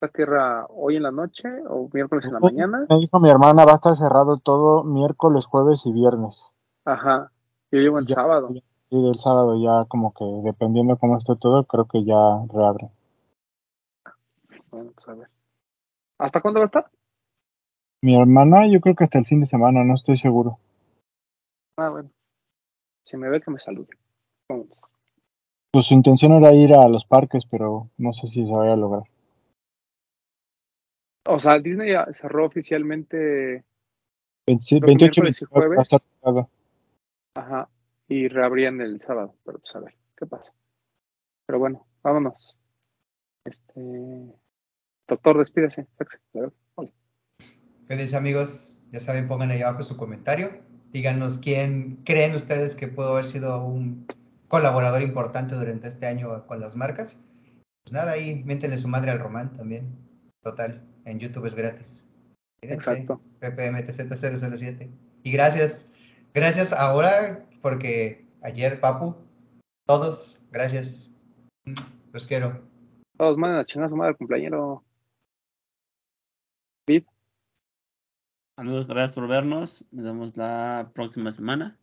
¿Toca tierra hoy en la noche o miércoles en la mañana? Me dijo mi hermana, va a estar cerrado todo miércoles, jueves y viernes. Ajá. Yo llego el Ya. sábado. Y del sábado ya como que dependiendo cómo esté todo, creo que ya reabre. Bueno, pues a ver. ¿Hasta cuándo va a estar? Mi hermana, yo creo que hasta el fin de semana, no estoy seguro. Ah, bueno. Si me ve que me salude. Vámonos. Pues su intención era ir a los parques, pero no sé si se vaya a lograr. O sea, Disney ya cerró oficialmente, 20 que 28 miércoles y 29 va a jueves. ajá, y reabrían el sábado, pero pues a ver, ¿qué pasa? Pero bueno, vámonos. Este, doctor, hola. Felices amigos, ya saben, pongan ahí abajo su comentario. Díganos quién creen ustedes que pudo haber sido un colaborador importante durante este año con las marcas. Pues nada, ahí miéntenle su madre al Román también. Total, en YouTube es gratis. Exacto. PPMTZ007. Y gracias, gracias ahora porque ayer, Papu, todos, gracias. Los quiero. Todos manden a chingar su madre al cumpleañero. Amigos, gracias por vernos. Nos vemos la próxima semana.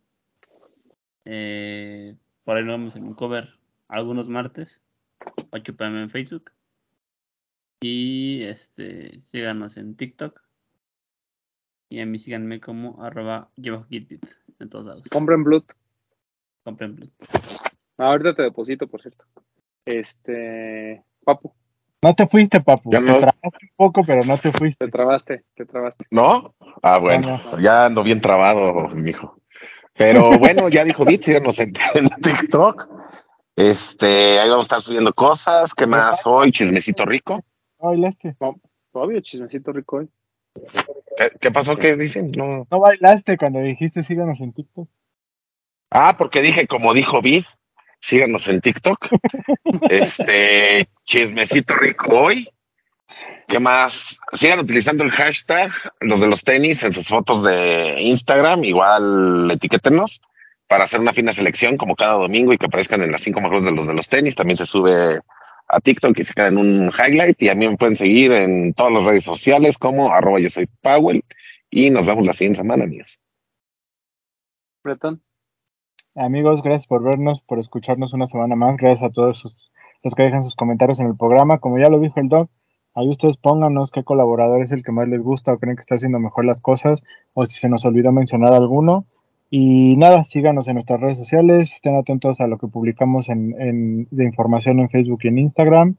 Eh, por ahí nos vemos en un cover algunos martes. 8 pm en Facebook. Y este síganos en TikTok. Y a mí síganme como arroba llevo Gitbit en todos lados. Compren Blood. Compren Blood. Ah, ahorita te deposito, por cierto. Este, Papu, No te fuiste, papu. Ya Te no. trabaste un poco, pero no te te fuiste. trabaste, te trabaste. ¿No? Ah, bueno, ya ando bien trabado, mijo. Pero bueno, ya dijo Bit, síganos en, en TikTok. Este, ahí vamos a estar subiendo cosas. ¿Qué más hoy? Chismecito rico. No bailaste. Obvio, chismecito rico hoy. ¿Qué, qué pasó? ¿Qué dicen? No. No bailaste cuando dijiste síganos en TikTok. Ah, porque dije, como dijo Vid, síganos en TikTok. Este, chismecito rico hoy. ¿Qué más? Sigan utilizando el hashtag, los de los tenis, en sus fotos de Instagram. Igual etiquétenos para hacer una fina selección como cada domingo y que aparezcan en las cinco mejores de los de los tenis. También se sube a TikTok y se queda en un highlight. Y a mí me pueden seguir en todas las redes sociales como arroba yo soy Powell. Y nos vemos la siguiente semana, amigos. Bretón, Amigos, gracias por vernos, por escucharnos una semana más. Gracias a todos sus- los que dejan sus comentarios en el programa. Como ya lo dijo el Doc, Ahí ustedes pónganos qué colaborador es el que más les gusta o creen que está haciendo mejor las cosas o si se nos olvidó mencionar alguno. Y nada, síganos en nuestras redes sociales, estén atentos a lo que publicamos en, de información en Facebook y en Instagram.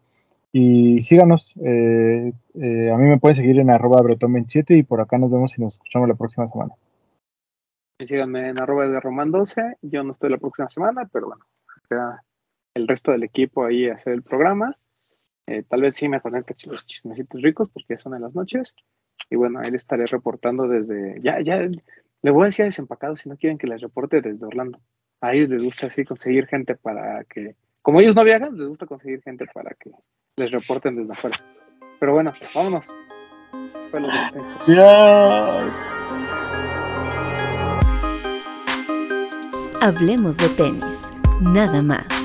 Y síganos, eh, eh, a mí me pueden seguir en arroba bretón27 y por acá nos vemos y nos escuchamos la próxima semana. Síganme en arroba de Román 12. Yo no estoy la próxima semana, pero bueno, queda el resto del equipo ahí a hacer el programa. Eh, tal vez sí me conecte los chismecitos ricos porque ya son en las noches. Y bueno, ahí les estaré reportando desde. Ya, ya, le voy a decir a desempacado si no quieren que les reporte desde Orlando. A ellos les gusta así conseguir gente para que. Como ellos no viajan, les gusta conseguir gente para que les reporten desde afuera. Pero bueno, vámonos. ¡Ya! Hablemos de tenis, nada más.